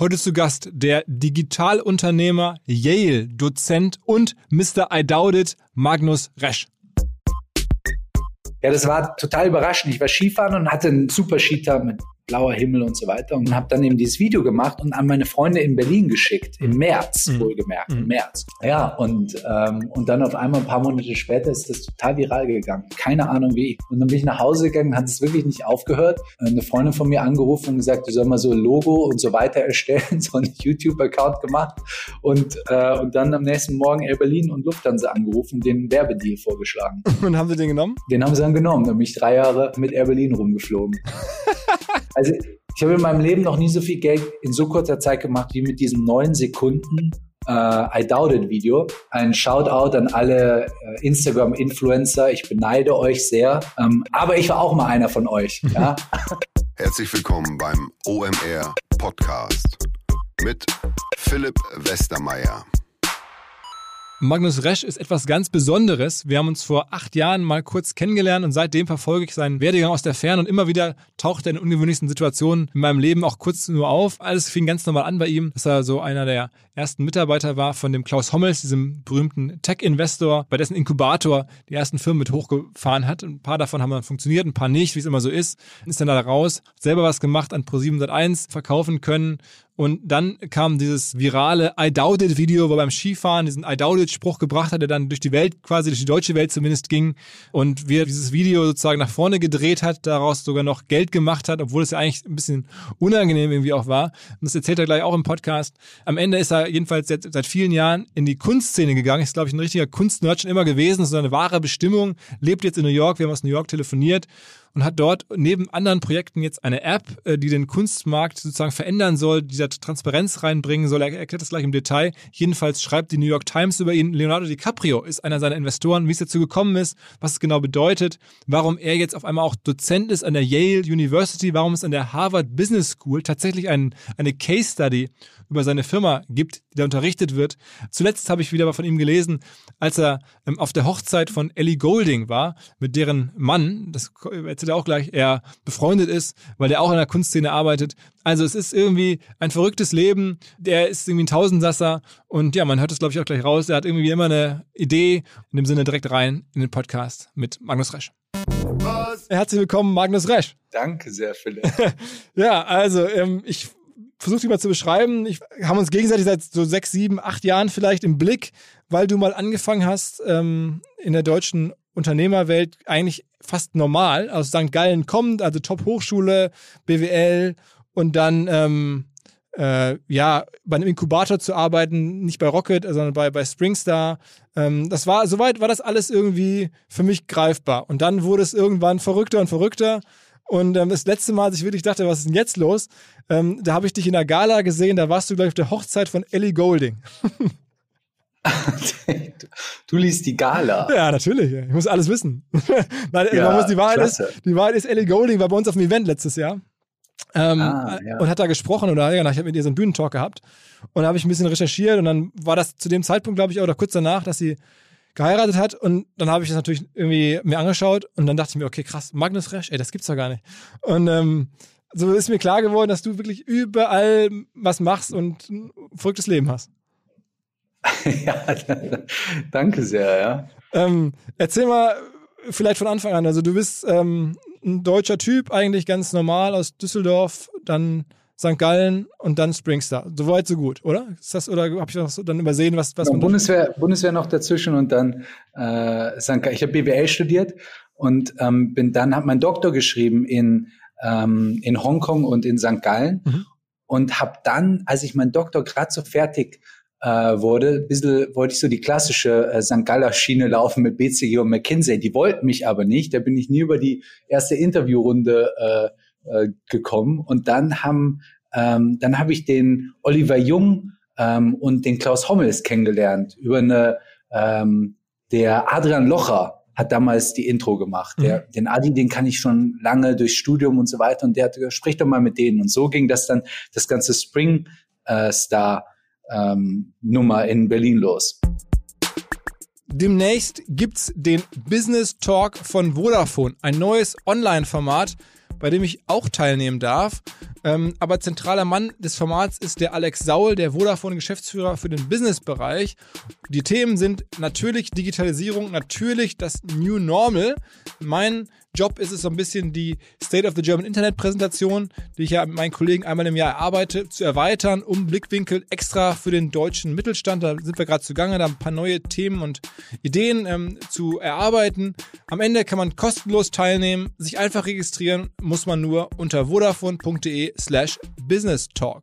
Heute zu Gast der Digitalunternehmer, Yale-Dozent und Mr. I Doubt It, Magnus Resch. Ja, das war total überraschend. Ich war Skifahren und hatte einen super Skitag mit blauer Himmel und so weiter und habe dann eben dieses Video gemacht und an meine Freunde in Berlin geschickt, im März, mhm. wohlgemerkt, im mhm. März. Ja, und, ähm, und dann auf einmal ein paar Monate später ist das total viral gegangen. Keine Ahnung wie. Und dann bin ich nach Hause gegangen, hat es wirklich nicht aufgehört. Eine Freundin von mir angerufen und gesagt, du soll mal so ein Logo und so weiter erstellen, so einen YouTube-Account gemacht und, äh, und dann am nächsten Morgen Air Berlin und Lufthansa angerufen, den Werbedeal vorgeschlagen. Und haben sie den genommen? Den haben sie dann genommen. Da bin ich drei Jahre mit Air Berlin rumgeflogen. Also ich habe in meinem Leben noch nie so viel Geld in so kurzer Zeit gemacht wie mit diesem neun Sekunden äh, I Doubt It Video. Ein Shoutout an alle äh, Instagram-Influencer. Ich beneide euch sehr. Ähm, aber ich war auch mal einer von euch. Ja? Herzlich willkommen beim OMR Podcast mit Philipp Westermeier. Magnus Resch ist etwas ganz Besonderes. Wir haben uns vor acht Jahren mal kurz kennengelernt und seitdem verfolge ich seinen Werdegang aus der Ferne und immer wieder taucht er in ungewöhnlichsten Situationen in meinem Leben auch kurz nur auf. Alles fing ganz normal an bei ihm, dass er so einer der ersten Mitarbeiter war von dem Klaus Hommels, diesem berühmten Tech-Investor, bei dessen Inkubator die ersten Firmen mit hochgefahren hat. Ein paar davon haben dann funktioniert, ein paar nicht, wie es immer so ist. Ist dann da raus, selber was gemacht an Pro701, verkaufen können und dann kam dieses virale I Doubt It Video, wo er beim Skifahren diesen I Doubt It Spruch gebracht hat, der dann durch die Welt, quasi durch die deutsche Welt zumindest ging. Und wie er dieses Video sozusagen nach vorne gedreht hat, daraus sogar noch Geld gemacht hat, obwohl es ja eigentlich ein bisschen unangenehm irgendwie auch war. Und das erzählt er gleich auch im Podcast. Am Ende ist er jedenfalls seit, seit vielen Jahren in die Kunstszene gegangen. Ist, glaube ich, ein richtiger Kunstnerd schon immer gewesen. So eine wahre Bestimmung. Lebt jetzt in New York. Wir haben aus New York telefoniert und hat dort neben anderen Projekten jetzt eine App, äh, die den Kunstmarkt sozusagen verändern soll, die da Transparenz reinbringen soll. Er erklärt das gleich im Detail. Jedenfalls schreibt die New York Times über ihn. Leonardo DiCaprio ist einer seiner Investoren, wie es dazu gekommen ist, was es genau bedeutet, warum er jetzt auf einmal auch Dozent ist an der Yale University, warum es an der Harvard Business School tatsächlich ein, eine Case Study über seine Firma gibt, die da unterrichtet wird. Zuletzt habe ich wieder von ihm gelesen, als er ähm, auf der Hochzeit von Ellie Golding war, mit deren Mann, das erzählt er auch gleich, er befreundet ist, weil der auch in der Kunstszene arbeitet. Also es ist irgendwie ein verrücktes Leben. Der ist irgendwie ein Tausendsasser und ja, man hört es glaube ich auch gleich raus. Er hat irgendwie immer eine Idee. In dem Sinne direkt rein in den Podcast mit Magnus Resch. Was? Herzlich willkommen, Magnus Resch. Danke sehr, Philipp. ja, also ähm, ich versuche dich mal zu beschreiben. Ich haben uns gegenseitig seit so sechs, sieben, acht Jahren vielleicht im Blick, weil du mal angefangen hast, ähm, in der deutschen Unternehmerwelt eigentlich fast normal aus St. Gallen kommt, also Top-Hochschule, BWL und dann ähm, äh, ja bei einem Inkubator zu arbeiten, nicht bei Rocket, sondern bei, bei Springstar. Ähm, das war, soweit war das alles irgendwie für mich greifbar. Und dann wurde es irgendwann verrückter und verrückter. Und ähm, das letzte Mal, als ich wirklich dachte, was ist denn jetzt los, ähm, da habe ich dich in der Gala gesehen, da warst du, glaube ich, auf der Hochzeit von Ellie Golding. du liest die Gala. Ja, natürlich. Ich muss alles wissen. Nein, ja, muss, die, Wahrheit ist, die Wahrheit ist, Ellie Golding war bei uns auf dem Event letztes Jahr. Ähm, ah, ja. und hat da gesprochen oder ja, ich habe mit ihr so einen Bühnentalk gehabt und da habe ich ein bisschen recherchiert und dann war das zu dem Zeitpunkt, glaube ich, oder kurz danach, dass sie geheiratet hat und dann habe ich das natürlich irgendwie mir angeschaut und dann dachte ich mir, okay, krass, Magnus Resch, ey, das gibt's doch gar nicht. Und ähm, so ist mir klar geworden, dass du wirklich überall was machst und ein verrücktes Leben hast. ja, danke sehr, ja. Ähm, erzähl mal vielleicht von Anfang an. Also du bist ähm, ein deutscher Typ, eigentlich ganz normal aus Düsseldorf, dann St. Gallen und dann Springstar. So weit, so gut, oder? Ist das, oder habe ich das dann übersehen, was, was ja, Bundeswehr, Bundeswehr noch dazwischen und dann äh, St. Gallen. Ich habe BWL studiert und ähm, bin dann, habe meinen Doktor geschrieben in, ähm, in Hongkong und in St. Gallen mhm. und habe dann, als ich meinen Doktor gerade so fertig äh, wurde, ein bisschen wollte ich so die klassische äh, St. Galler Schiene laufen mit BCG und McKinsey. Die wollten mich aber nicht. Da bin ich nie über die erste Interviewrunde äh, äh, gekommen. Und dann haben, ähm, dann habe ich den Oliver Jung ähm, und den Klaus Hommels kennengelernt über eine, ähm, der Adrian Locher hat damals die Intro gemacht. Der, mhm. Den Adi, den kann ich schon lange durch Studium und so weiter und der hat gesagt, sprich doch mal mit denen. Und so ging das dann, das ganze Spring äh, Star ähm, Nummer in Berlin los. Demnächst gibt's den Business Talk von Vodafone, ein neues Online-Format, bei dem ich auch teilnehmen darf. Ähm, aber zentraler Mann des Formats ist der Alex Saul, der Vodafone-Geschäftsführer für den Business-Bereich. Die Themen sind natürlich Digitalisierung, natürlich das New Normal. Mein Job ist es so ein bisschen die State of the German Internet Präsentation, die ich ja mit meinen Kollegen einmal im Jahr erarbeite, zu erweitern, um Blickwinkel extra für den deutschen Mittelstand. Da sind wir gerade zugange, da ein paar neue Themen und Ideen ähm, zu erarbeiten. Am Ende kann man kostenlos teilnehmen, sich einfach registrieren, muss man nur unter vodafone.de slash business talk.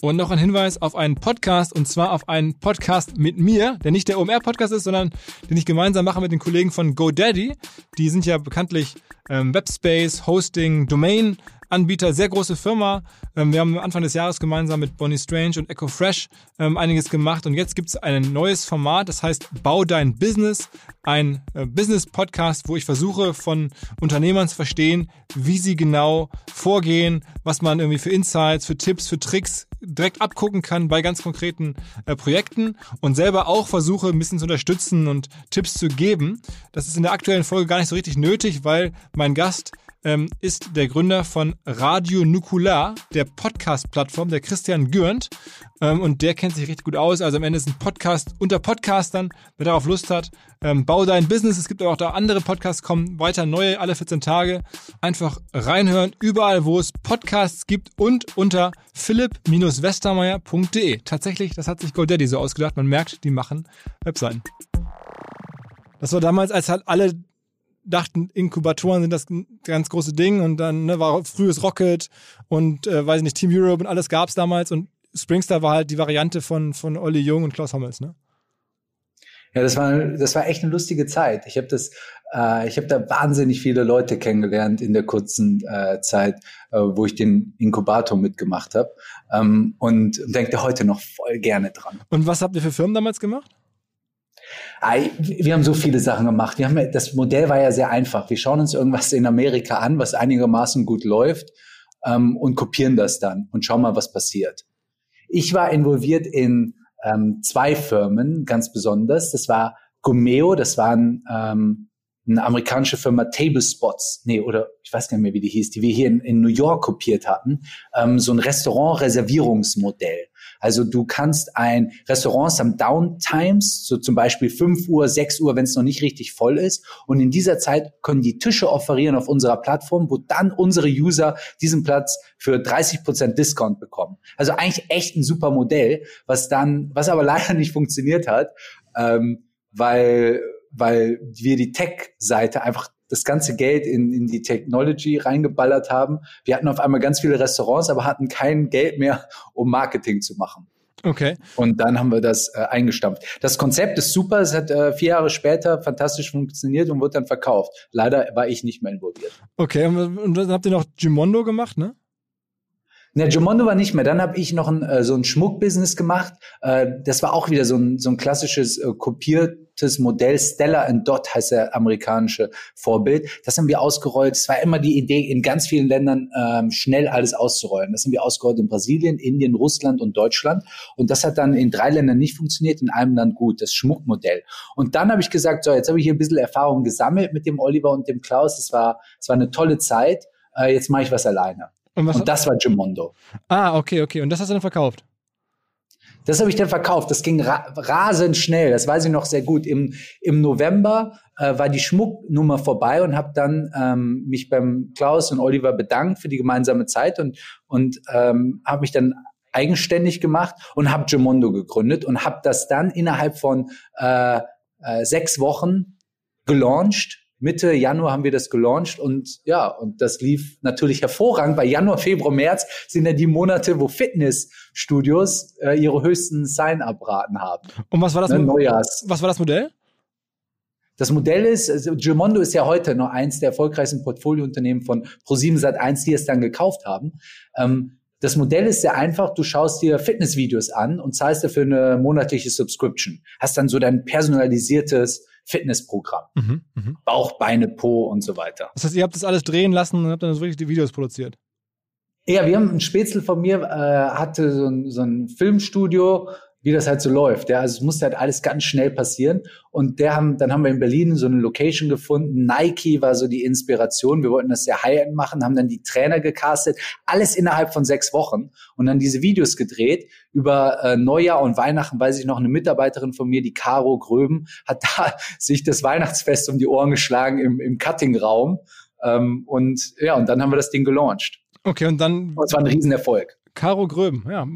Und noch ein Hinweis auf einen Podcast und zwar auf einen Podcast mit mir, der nicht der OMR-Podcast ist, sondern den ich gemeinsam mache mit den Kollegen von GoDaddy. Die sind ja bekanntlich ähm, Webspace, Hosting, Domain Anbieter, sehr große Firma. Ähm, wir haben Anfang des Jahres gemeinsam mit Bonnie Strange und Echo Fresh ähm, einiges gemacht und jetzt gibt es ein neues Format, das heißt Bau dein Business, ein äh, Business-Podcast, wo ich versuche von Unternehmern zu verstehen, wie sie genau vorgehen, was man irgendwie für Insights, für Tipps, für Tricks direkt abgucken kann bei ganz konkreten äh, Projekten und selber auch versuche ein bisschen zu unterstützen und Tipps zu geben. Das ist in der aktuellen Folge gar nicht so richtig nötig, weil mein Gast ähm, ist der Gründer von Radio Nukular, der Podcast-Plattform, der Christian Gürnt. Ähm, und der kennt sich richtig gut aus. Also am Ende ist ein Podcast unter Podcastern. Wer darauf Lust hat, ähm, bau dein Business. Es gibt auch da andere Podcasts, kommen weiter neue alle 14 Tage. Einfach reinhören, überall, wo es Podcasts gibt und unter philipp-westermeier.de. Tatsächlich, das hat sich GoDaddy so ausgedacht. Man merkt, die machen Webseiten. Das war damals, als halt alle dachten, Inkubatoren sind das ganz große Ding und dann ne, war frühes Rocket und äh, weiß ich nicht, Team Europe und alles gab es damals und Springstar war halt die Variante von, von Olli Jung und Klaus Hommels, ne? Ja, das war, das war echt eine lustige Zeit. Ich habe das, äh, ich habe da wahnsinnig viele Leute kennengelernt in der kurzen äh, Zeit, äh, wo ich den Inkubator mitgemacht habe ähm, und denke heute noch voll gerne dran. Und was habt ihr für Firmen damals gemacht? Wir haben so viele Sachen gemacht. Wir haben, das Modell war ja sehr einfach. Wir schauen uns irgendwas in Amerika an, was einigermaßen gut läuft ähm, und kopieren das dann und schauen mal, was passiert. Ich war involviert in ähm, zwei Firmen, ganz besonders. Das war Gumeo, das waren ähm, eine amerikanische Firma Table Spots, nee, oder ich weiß gar nicht mehr, wie die hieß, die wir hier in, in New York kopiert hatten, ähm, so ein Restaurant-Reservierungsmodell. Also du kannst ein Restaurants am Downtimes, so zum Beispiel 5 Uhr, 6 Uhr, wenn es noch nicht richtig voll ist. Und in dieser Zeit können die Tische offerieren auf unserer Plattform, wo dann unsere User diesen Platz für 30 Prozent Discount bekommen. Also eigentlich echt ein super Modell, was dann, was aber leider nicht funktioniert hat, ähm, weil weil wir die Tech-Seite einfach das ganze Geld in, in die Technology reingeballert haben. Wir hatten auf einmal ganz viele Restaurants, aber hatten kein Geld mehr, um Marketing zu machen. Okay. Und dann haben wir das äh, eingestampft. Das Konzept ist super. Es hat äh, vier Jahre später fantastisch funktioniert und wurde dann verkauft. Leider war ich nicht mehr involviert. Okay, und dann habt ihr noch Gimondo gemacht, ne? Ne, Gimondo war nicht mehr. Dann habe ich noch ein, äh, so ein Schmuckbusiness gemacht. Äh, das war auch wieder so ein, so ein klassisches äh, kopiertes Modell. Stella and Dot heißt der amerikanische Vorbild. Das haben wir ausgerollt. Es war immer die Idee, in ganz vielen Ländern ähm, schnell alles auszurollen. Das haben wir ausgerollt in Brasilien, Indien, Russland und Deutschland. Und das hat dann in drei Ländern nicht funktioniert, in einem Land gut, das Schmuckmodell. Und dann habe ich gesagt, so, jetzt habe ich hier ein bisschen Erfahrung gesammelt mit dem Oliver und dem Klaus. Es war, war eine tolle Zeit. Äh, jetzt mache ich was alleine. Und, und das war Gimondo. Ah, okay, okay. Und das hast du dann verkauft? Das habe ich dann verkauft. Das ging ra rasend schnell. Das weiß ich noch sehr gut. Im, im November äh, war die Schmucknummer vorbei und habe dann ähm, mich beim Klaus und Oliver bedankt für die gemeinsame Zeit und, und ähm, habe mich dann eigenständig gemacht und habe Gemondo gegründet und habe das dann innerhalb von äh, äh, sechs Wochen gelauncht Mitte Januar haben wir das gelauncht und ja, und das lief natürlich hervorragend, weil Januar, Februar, März sind ja die Monate, wo Fitnessstudios äh, ihre höchsten Sign-up-Raten haben. Und was war das, ne, Neujahrs. was war das Modell? Das Modell ist, also Gimondo ist ja heute noch eins der erfolgreichsten Portfoliounternehmen von Pro7 Sat1, die es dann gekauft haben. Ähm, das Modell ist sehr einfach. Du schaust dir Fitnessvideos an und zahlst dafür eine monatliche Subscription. Hast dann so dein personalisiertes Fitnessprogramm. Mhm, mh. Bauch, Beine, Po und so weiter. Das heißt, ihr habt das alles drehen lassen und habt dann wirklich die Videos produziert? Ja, wir haben ein Spätzle von mir, äh, hatte so ein, so ein Filmstudio wie das halt so läuft. Ja, also es musste halt alles ganz schnell passieren. Und der haben, dann haben wir in Berlin so eine Location gefunden. Nike war so die Inspiration. Wir wollten das sehr high-end machen, haben dann die Trainer gecastet. Alles innerhalb von sechs Wochen. Und dann diese Videos gedreht. Über äh, Neujahr und Weihnachten weiß ich noch, eine Mitarbeiterin von mir, die Caro Gröben, hat da sich das Weihnachtsfest um die Ohren geschlagen im, im Cutting-Raum. Ähm, und ja, und dann haben wir das Ding gelauncht. Okay, und dann. Und es war ein Riesenerfolg. Caro Gröben, ja.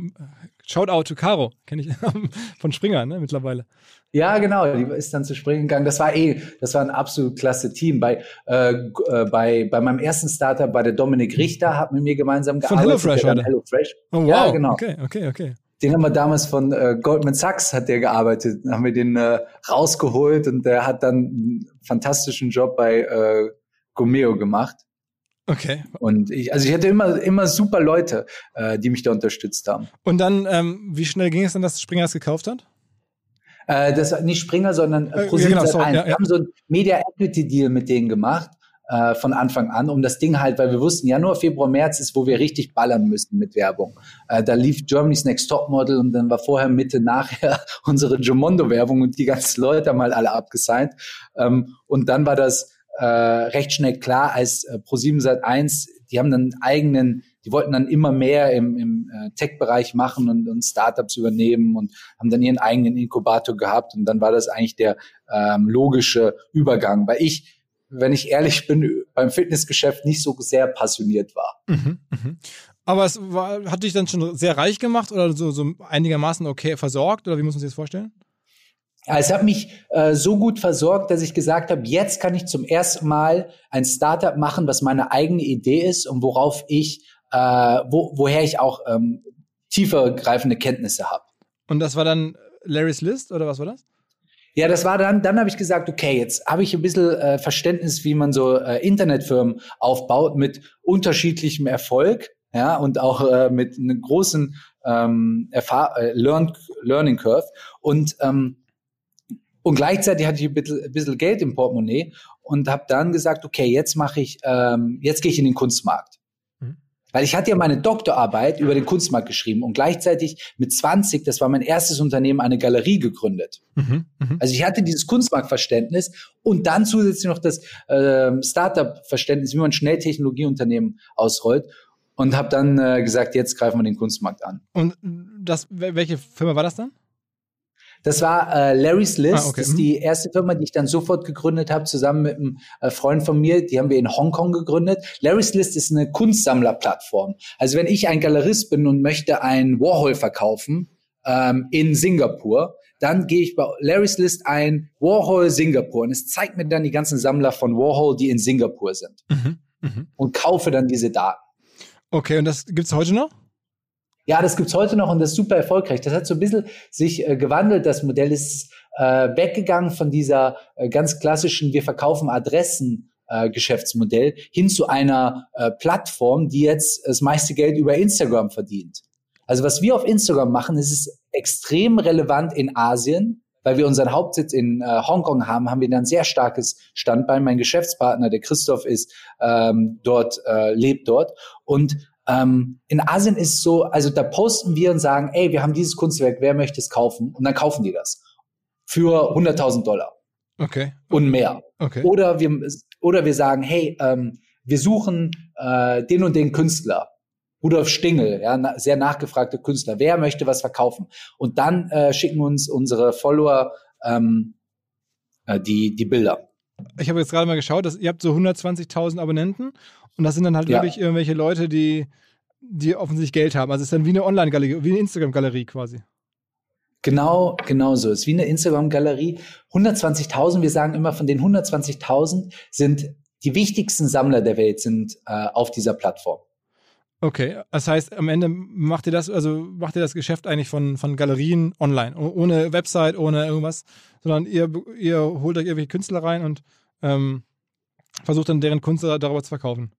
Shoutout to Caro, kenne ich von Springer ne, mittlerweile. Ja, genau, die ist dann zu Springen gegangen. Das war eh, das war ein absolut klasse Team. Bei, äh, äh, bei, bei meinem ersten Startup bei der Dominik Richter hat mit mir gemeinsam gearbeitet. Von HelloFresh, oder? HelloFresh. Oh, wow. Ja, genau. Okay, okay, okay. Den haben wir damals von äh, Goldman Sachs hat der gearbeitet. Dann haben wir den äh, rausgeholt und der hat dann einen fantastischen Job bei äh, Gomeo gemacht. Okay. Und ich, also ich hatte immer, immer super Leute, äh, die mich da unterstützt haben. Und dann, ähm, wie schnell ging es dann, dass Springer es gekauft hat? Äh, das nicht Springer, sondern äh, ja, genau, so, ja, ja. Wir haben so ein Media Equity Deal mit denen gemacht äh, von Anfang an, um das Ding halt, weil wir wussten, Januar, Februar, März ist, wo wir richtig ballern müssten mit Werbung. Äh, da lief Germany's Next Top Model und dann war vorher Mitte, nachher unsere Jomondo Werbung und die ganzen Leute haben halt alle abgesigned. Ähm, und dann war das äh, recht schnell klar, als äh, Pro7 Sat 1, die haben dann eigenen, die wollten dann immer mehr im, im äh, Tech-Bereich machen und, und Startups übernehmen und haben dann ihren eigenen Inkubator gehabt und dann war das eigentlich der ähm, logische Übergang, weil ich wenn ich ehrlich bin, beim Fitnessgeschäft nicht so sehr passioniert war. Mhm, mh. Aber es war, hat dich dann schon sehr reich gemacht oder so, so einigermaßen okay versorgt oder wie muss man sich das vorstellen? Es hat mich äh, so gut versorgt, dass ich gesagt habe, jetzt kann ich zum ersten Mal ein Startup machen, was meine eigene Idee ist und worauf ich, äh, wo, woher ich auch ähm, tiefer greifende Kenntnisse habe. Und das war dann Larry's List oder was war das? Ja, das war dann, dann habe ich gesagt, okay, jetzt habe ich ein bisschen äh, Verständnis, wie man so äh, Internetfirmen aufbaut mit unterschiedlichem Erfolg, ja, und auch äh, mit einem großen ähm, Erfahr äh, Learn Learning Curve. Und ähm, und gleichzeitig hatte ich ein bisschen, ein bisschen Geld im Portemonnaie und habe dann gesagt, okay, jetzt mache ich, ähm, jetzt gehe ich in den Kunstmarkt. Mhm. Weil ich hatte ja meine Doktorarbeit über den Kunstmarkt geschrieben und gleichzeitig mit 20, das war mein erstes Unternehmen, eine Galerie gegründet. Mhm, mh. Also ich hatte dieses Kunstmarktverständnis und dann zusätzlich noch das äh, Startup-Verständnis, wie man schnell Technologieunternehmen ausrollt und habe dann äh, gesagt, jetzt greifen wir den Kunstmarkt an. Und das, welche Firma war das dann? Das war äh, Larry's List. Ah, okay. Das ist die mhm. erste Firma, die ich dann sofort gegründet habe, zusammen mit einem äh, Freund von mir. Die haben wir in Hongkong gegründet. Larry's List ist eine Kunstsammlerplattform. Also wenn ich ein Galerist bin und möchte ein Warhol verkaufen ähm, in Singapur, dann gehe ich bei Larry's List ein Warhol Singapur und es zeigt mir dann die ganzen Sammler von Warhol, die in Singapur sind. Mhm. Mhm. Und kaufe dann diese Daten. Okay, und das gibt's heute noch? Ja, das gibt's heute noch und das ist super erfolgreich. Das hat so ein bisschen sich äh, gewandelt. Das Modell ist äh, weggegangen von dieser äh, ganz klassischen, wir verkaufen Adressen. Äh, Geschäftsmodell hin zu einer äh, Plattform, die jetzt das meiste Geld über Instagram verdient. Also was wir auf Instagram machen, ist es extrem relevant in Asien, weil wir unseren Hauptsitz in äh, Hongkong haben, haben wir dann ein sehr starkes Standbein. Mein Geschäftspartner, der Christoph, ist ähm, dort, äh, lebt dort und ähm, in Asien ist so, also da posten wir und sagen, ey, wir haben dieses Kunstwerk, wer möchte es kaufen? Und dann kaufen die das für 100.000 Dollar. Okay. Und mehr. Okay. Oder wir, oder wir sagen, hey, ähm, wir suchen äh, den und den Künstler. Rudolf Stingel, ja, na, sehr nachgefragte Künstler. Wer möchte was verkaufen? Und dann äh, schicken uns unsere Follower ähm, äh, die, die Bilder. Ich habe jetzt gerade mal geschaut, dass ihr habt so 120.000 Abonnenten und das sind dann halt ja. wirklich irgendwelche Leute, die, die offensichtlich Geld haben. Also es ist dann wie eine Online-Galerie, wie eine Instagram-Galerie quasi. Genau, genau so. Es ist wie eine Instagram-Galerie. 120.000, wir sagen immer, von den 120.000 sind die wichtigsten Sammler der Welt sind äh, auf dieser Plattform. Okay, das heißt, am Ende macht ihr das, also macht ihr das Geschäft eigentlich von, von Galerien online, ohne Website, ohne irgendwas, sondern ihr, ihr holt euch irgendwelche Künstler rein und ähm, versucht dann deren Kunst darüber zu verkaufen.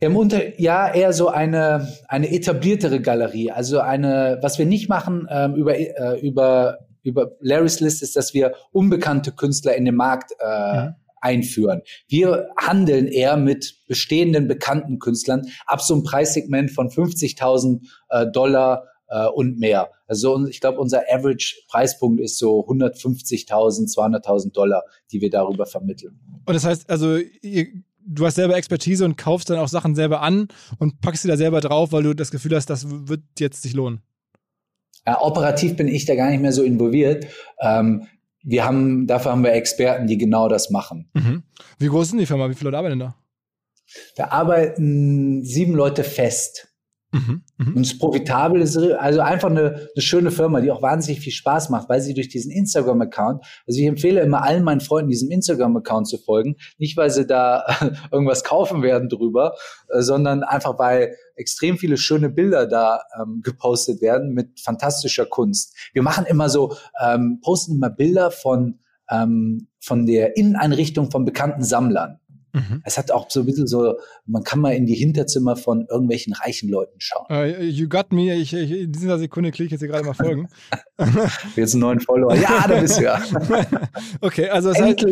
Im Unter ja, eher so eine, eine etabliertere Galerie. Also eine, was wir nicht machen ähm, über, äh, über, über Larry's List ist, dass wir unbekannte Künstler in den Markt äh, mhm. Einführen. Wir handeln eher mit bestehenden bekannten Künstlern ab so einem Preissegment von 50.000 äh, Dollar äh, und mehr. Also ich glaube, unser Average-Preispunkt ist so 150.000, 200.000 Dollar, die wir darüber vermitteln. Und das heißt, also ihr, du hast selber Expertise und kaufst dann auch Sachen selber an und packst sie da selber drauf, weil du das Gefühl hast, das wird jetzt sich lohnen. Ja, operativ bin ich da gar nicht mehr so involviert. Ähm, wir haben, dafür haben wir Experten, die genau das machen. Mhm. Wie groß ist die Firma? Wie viele Leute arbeiten da? Da arbeiten sieben Leute fest. Mhm, mh. Und es ist profitabel, also einfach eine, eine schöne Firma, die auch wahnsinnig viel Spaß macht, weil sie durch diesen Instagram-Account, also ich empfehle immer allen meinen Freunden, diesem Instagram-Account zu folgen, nicht weil sie da irgendwas kaufen werden drüber, äh, sondern einfach weil extrem viele schöne Bilder da ähm, gepostet werden mit fantastischer Kunst. Wir machen immer so, ähm, posten immer Bilder von ähm, von der Inneneinrichtung von bekannten Sammlern. Mhm. Es hat auch so ein bisschen so, man kann mal in die Hinterzimmer von irgendwelchen reichen Leuten schauen. Uh, you got me. Ich, ich, in dieser Sekunde klicke ich jetzt hier gerade mal folgen. jetzt einen neuen Follower. Ja, da bist du ja. okay, also das heißt,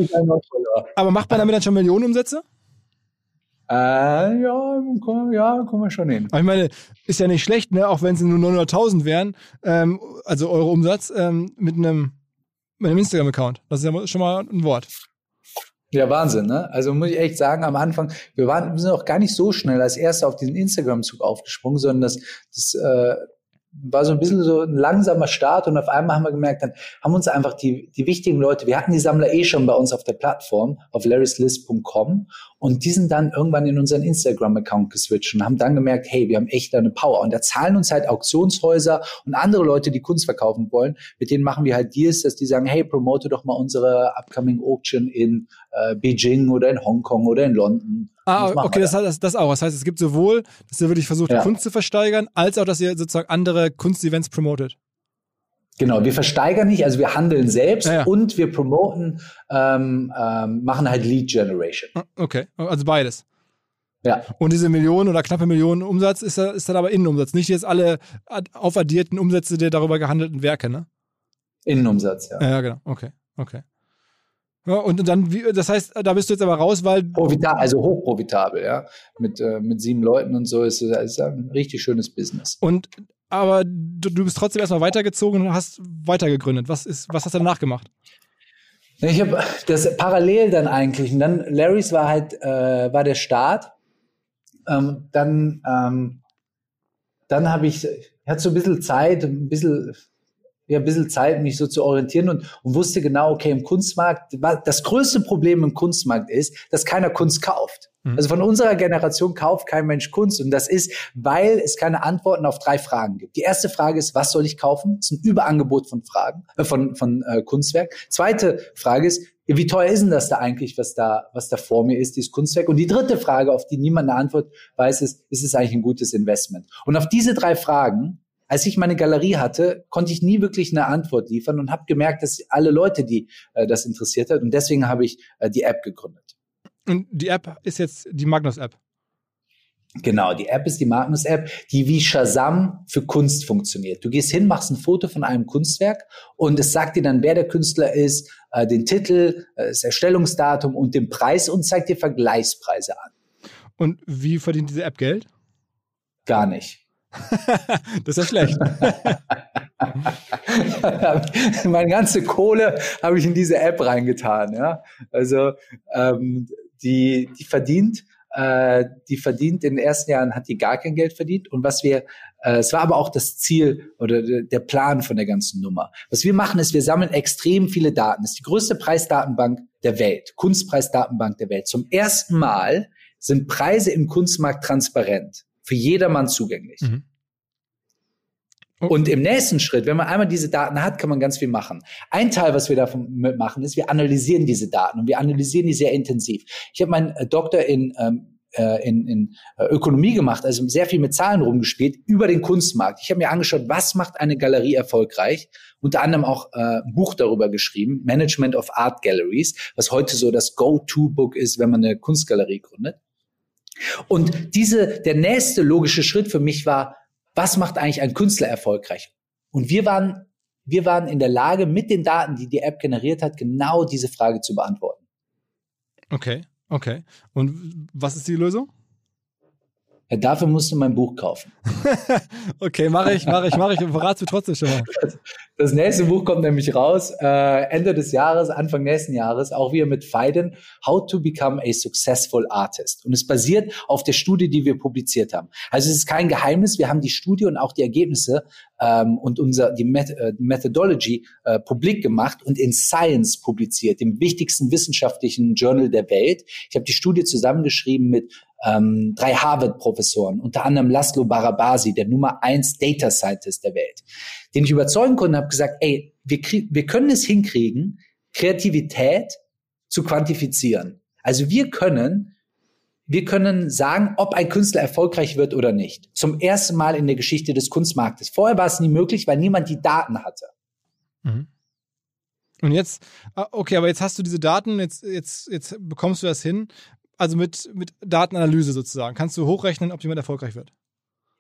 Aber macht man damit dann schon Millionenumsätze? Äh, ja, komm, ja, kommen wir schon hin. Aber ich meine, ist ja nicht schlecht, ne? auch wenn es nur 900.000 wären, ähm, also eure Umsatz, ähm, mit einem, mit einem Instagram-Account. Das ist ja schon mal ein Wort. Ja, Wahnsinn, ne? Also muss ich echt sagen, am Anfang, wir waren, wir sind auch gar nicht so schnell als Erste auf diesen Instagram-Zug aufgesprungen, sondern das, das äh, war so ein bisschen so ein langsamer Start und auf einmal haben wir gemerkt, dann haben uns einfach die, die wichtigen Leute, wir hatten die Sammler eh schon bei uns auf der Plattform, auf larryslist.com und die sind dann irgendwann in unseren Instagram-Account geswitcht und haben dann gemerkt, hey, wir haben echt eine Power und da zahlen uns halt Auktionshäuser und andere Leute, die Kunst verkaufen wollen, mit denen machen wir halt Deals, dass die sagen, hey, promote doch mal unsere upcoming Auction in äh, Beijing oder in Hongkong oder in London Ah, okay, das, das, das auch. Das heißt, es gibt sowohl, dass ihr wirklich versucht, ja. Kunst zu versteigern, als auch, dass ihr sozusagen andere Kunstevents promotet. Genau, wir versteigern nicht, also wir handeln selbst ja, ja. und wir promoten, ähm, ähm, machen halt Lead Generation. Ah, okay, also beides. Ja. Und diese Millionen oder knappe Millionen Umsatz ist, ist dann aber Innenumsatz, nicht jetzt alle aufaddierten Umsätze der darüber gehandelten Werke, ne? Innenumsatz, ja. Ja, genau, okay, okay. Ja, und dann, das heißt, da bist du jetzt aber raus, weil. Profitabel, also hochprofitabel, ja. Mit, äh, mit sieben Leuten und so ist es ein richtig schönes Business. Und aber du, du bist trotzdem erstmal weitergezogen und hast weitergegründet. Was ist, was hast du danach gemacht? Ich habe das parallel dann eigentlich. Und dann Larrys war halt, äh, war der Start. Ähm, dann, ähm, dann habe ich, hatte so ein bisschen Zeit, ein bisschen ja, ein bisschen Zeit, mich so zu orientieren und, und wusste genau, okay, im Kunstmarkt, das größte Problem im Kunstmarkt ist, dass keiner Kunst kauft. Mhm. Also von unserer Generation kauft kein Mensch Kunst und das ist, weil es keine Antworten auf drei Fragen gibt. Die erste Frage ist, was soll ich kaufen? Das ist ein Überangebot von Fragen, äh, von, von äh, Kunstwerk. Zweite Frage ist, wie teuer ist denn das da eigentlich, was da, was da vor mir ist, dieses Kunstwerk? Und die dritte Frage, auf die niemand eine Antwort weiß, ist, ist es eigentlich ein gutes Investment? Und auf diese drei Fragen als ich meine Galerie hatte, konnte ich nie wirklich eine Antwort liefern und habe gemerkt, dass alle Leute, die äh, das interessiert hat, und deswegen habe ich äh, die App gegründet. Und die App ist jetzt die Magnus-App. Genau, die App ist die Magnus-App, die wie Shazam für Kunst funktioniert. Du gehst hin, machst ein Foto von einem Kunstwerk und es sagt dir dann, wer der Künstler ist, äh, den Titel, äh, das Erstellungsdatum und den Preis und zeigt dir Vergleichspreise an. Und wie verdient diese App Geld? Gar nicht. das ist ja schlecht. Meine ganze Kohle habe ich in diese App reingetan. Ja? Also ähm, die, die verdient, äh, die verdient in den ersten Jahren hat die gar kein Geld verdient. Und was wir, äh, es war aber auch das Ziel oder der Plan von der ganzen Nummer. Was wir machen, ist, wir sammeln extrem viele Daten. Das ist die größte Preisdatenbank der Welt, Kunstpreisdatenbank der Welt. Zum ersten Mal sind Preise im Kunstmarkt transparent für jedermann zugänglich. Mhm. Und im nächsten Schritt, wenn man einmal diese Daten hat, kann man ganz viel machen. Ein Teil, was wir davon machen, ist, wir analysieren diese Daten und wir analysieren die sehr intensiv. Ich habe meinen äh, Doktor in, ähm, äh, in, in äh, Ökonomie gemacht, also sehr viel mit Zahlen rumgespielt über den Kunstmarkt. Ich habe mir angeschaut, was macht eine Galerie erfolgreich? Unter anderem auch äh, ein Buch darüber geschrieben, Management of Art Galleries, was heute so das Go-To-Book ist, wenn man eine Kunstgalerie gründet. Und diese, der nächste logische Schritt für mich war, was macht eigentlich ein Künstler erfolgreich? Und wir waren, wir waren in der Lage, mit den Daten, die die App generiert hat, genau diese Frage zu beantworten. Okay, okay. Und was ist die Lösung? Ja, dafür musst du mein Buch kaufen. okay, mache ich, mache ich, mache ich. Verratst du trotzdem schon mal. Das nächste Buch kommt nämlich raus, äh, Ende des Jahres, Anfang nächsten Jahres, auch wieder mit Feiden, How to Become a Successful Artist. Und es basiert auf der Studie, die wir publiziert haben. Also es ist kein Geheimnis, wir haben die Studie und auch die Ergebnisse ähm, und unser, die Met äh, Methodology äh, publik gemacht und in Science publiziert, dem wichtigsten wissenschaftlichen Journal der Welt. Ich habe die Studie zusammengeschrieben mit ähm, drei Harvard-Professoren, unter anderem Laszlo Barabasi, der Nummer eins Data Scientist der Welt, den ich überzeugen konnte habe gesagt, ey, wir, wir können es hinkriegen, Kreativität zu quantifizieren. Also wir können wir können sagen, ob ein Künstler erfolgreich wird oder nicht. Zum ersten Mal in der Geschichte des Kunstmarktes. Vorher war es nie möglich, weil niemand die Daten hatte. Mhm. Und jetzt, ah, okay, aber jetzt hast du diese Daten, jetzt, jetzt, jetzt bekommst du das hin also mit, mit Datenanalyse sozusagen, kannst du hochrechnen, ob jemand erfolgreich wird.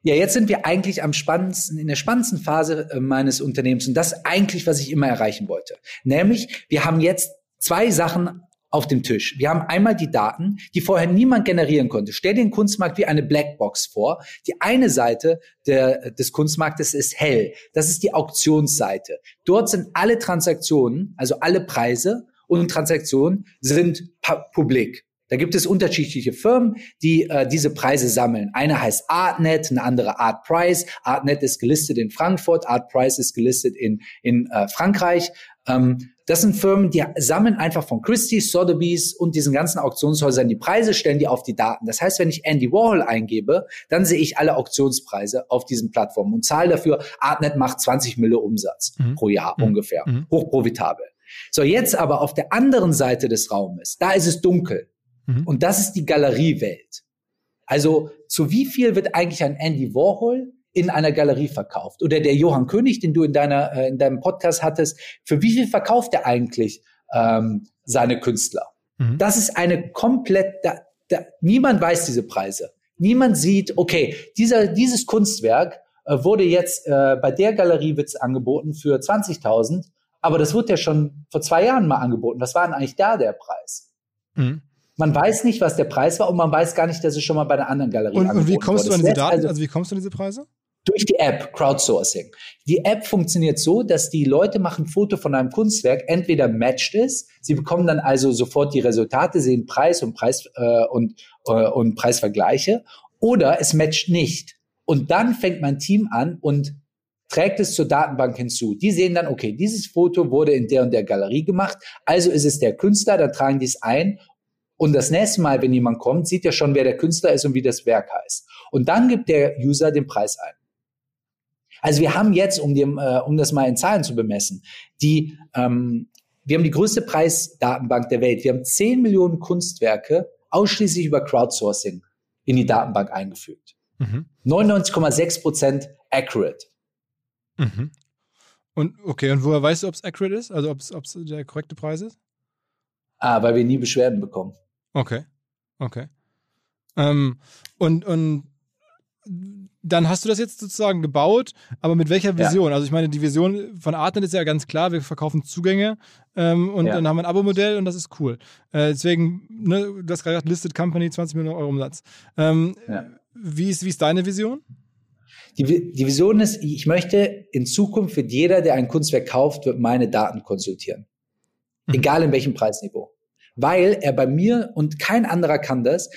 Ja, jetzt sind wir eigentlich am spannendsten, in der spannendsten Phase äh, meines Unternehmens und das eigentlich, was ich immer erreichen wollte. Nämlich, wir haben jetzt zwei Sachen auf dem Tisch. Wir haben einmal die Daten, die vorher niemand generieren konnte. Stell dir den Kunstmarkt wie eine Blackbox vor. Die eine Seite der, des Kunstmarktes ist hell. Das ist die Auktionsseite. Dort sind alle Transaktionen, also alle Preise und Transaktionen sind publik. Da gibt es unterschiedliche Firmen, die äh, diese Preise sammeln. Eine heißt Artnet, eine andere Artprice. Artnet ist gelistet in Frankfurt, Artprice ist gelistet in, in äh, Frankreich. Ähm, das sind Firmen, die sammeln einfach von Christie's, Sotheby's und diesen ganzen Auktionshäusern die Preise, stellen die auf die Daten. Das heißt, wenn ich Andy Warhol eingebe, dann sehe ich alle Auktionspreise auf diesen Plattformen und zahle dafür, Artnet macht 20 Mille Umsatz mhm. pro Jahr mhm. ungefähr. Mhm. Hochprofitabel. So, jetzt aber auf der anderen Seite des Raumes, da ist es dunkel. Mhm. Und das ist die Galeriewelt. Also zu wie viel wird eigentlich ein Andy Warhol in einer Galerie verkauft? Oder der Johann König, den du in deiner äh, in deinem Podcast hattest, für wie viel verkauft er eigentlich ähm, seine Künstler? Mhm. Das ist eine komplett, da, da, niemand weiß diese Preise. Niemand sieht, okay, dieser, dieses Kunstwerk äh, wurde jetzt äh, bei der Galerie wird's angeboten für 20.000, aber das wurde ja schon vor zwei Jahren mal angeboten. Was war denn eigentlich da der Preis? Mhm. Man weiß nicht, was der Preis war und man weiß gar nicht, dass es schon mal bei einer anderen Galerie Und, und wie kommst wurde. du an diese Daten? Also, also wie kommst du an diese Preise? Durch die App Crowdsourcing. Die App funktioniert so, dass die Leute machen ein Foto von einem Kunstwerk, entweder matched ist, sie bekommen dann also sofort die Resultate, sehen Preis und Preis äh, und, äh, und Preisvergleiche, oder es matcht nicht. Und dann fängt mein Team an und trägt es zur Datenbank hinzu. Die sehen dann, okay, dieses Foto wurde in der und der Galerie gemacht, also ist es der Künstler, dann tragen die es ein und das nächste Mal, wenn jemand kommt, sieht er schon, wer der Künstler ist und wie das Werk heißt. Und dann gibt der User den Preis ein. Also wir haben jetzt, um, dem, äh, um das mal in Zahlen zu bemessen, die, ähm, wir haben die größte Preisdatenbank der Welt. Wir haben 10 Millionen Kunstwerke ausschließlich über Crowdsourcing in die Datenbank eingefügt. Mhm. 99,6 Prozent accurate. Mhm. Und okay, und woher weißt du, ob es accurate ist? Also ob es der korrekte Preis ist? Ah, weil wir nie Beschwerden bekommen. Okay, okay. Ähm, und, und dann hast du das jetzt sozusagen gebaut, aber mit welcher Vision? Ja. Also ich meine, die Vision von Artnet ist ja ganz klar, wir verkaufen Zugänge ähm, und ja. dann haben wir ein Abo-Modell und das ist cool. Äh, deswegen, ne, du hast gerade gesagt, Listed Company, 20 Millionen Euro Umsatz. Ähm, ja. wie, ist, wie ist deine Vision? Die, die Vision ist, ich möchte in Zukunft wird jeder, der ein Kunstwerk kauft, wird meine Daten konsultieren. Mhm. Egal in welchem Preisniveau weil er bei mir und kein anderer kann das,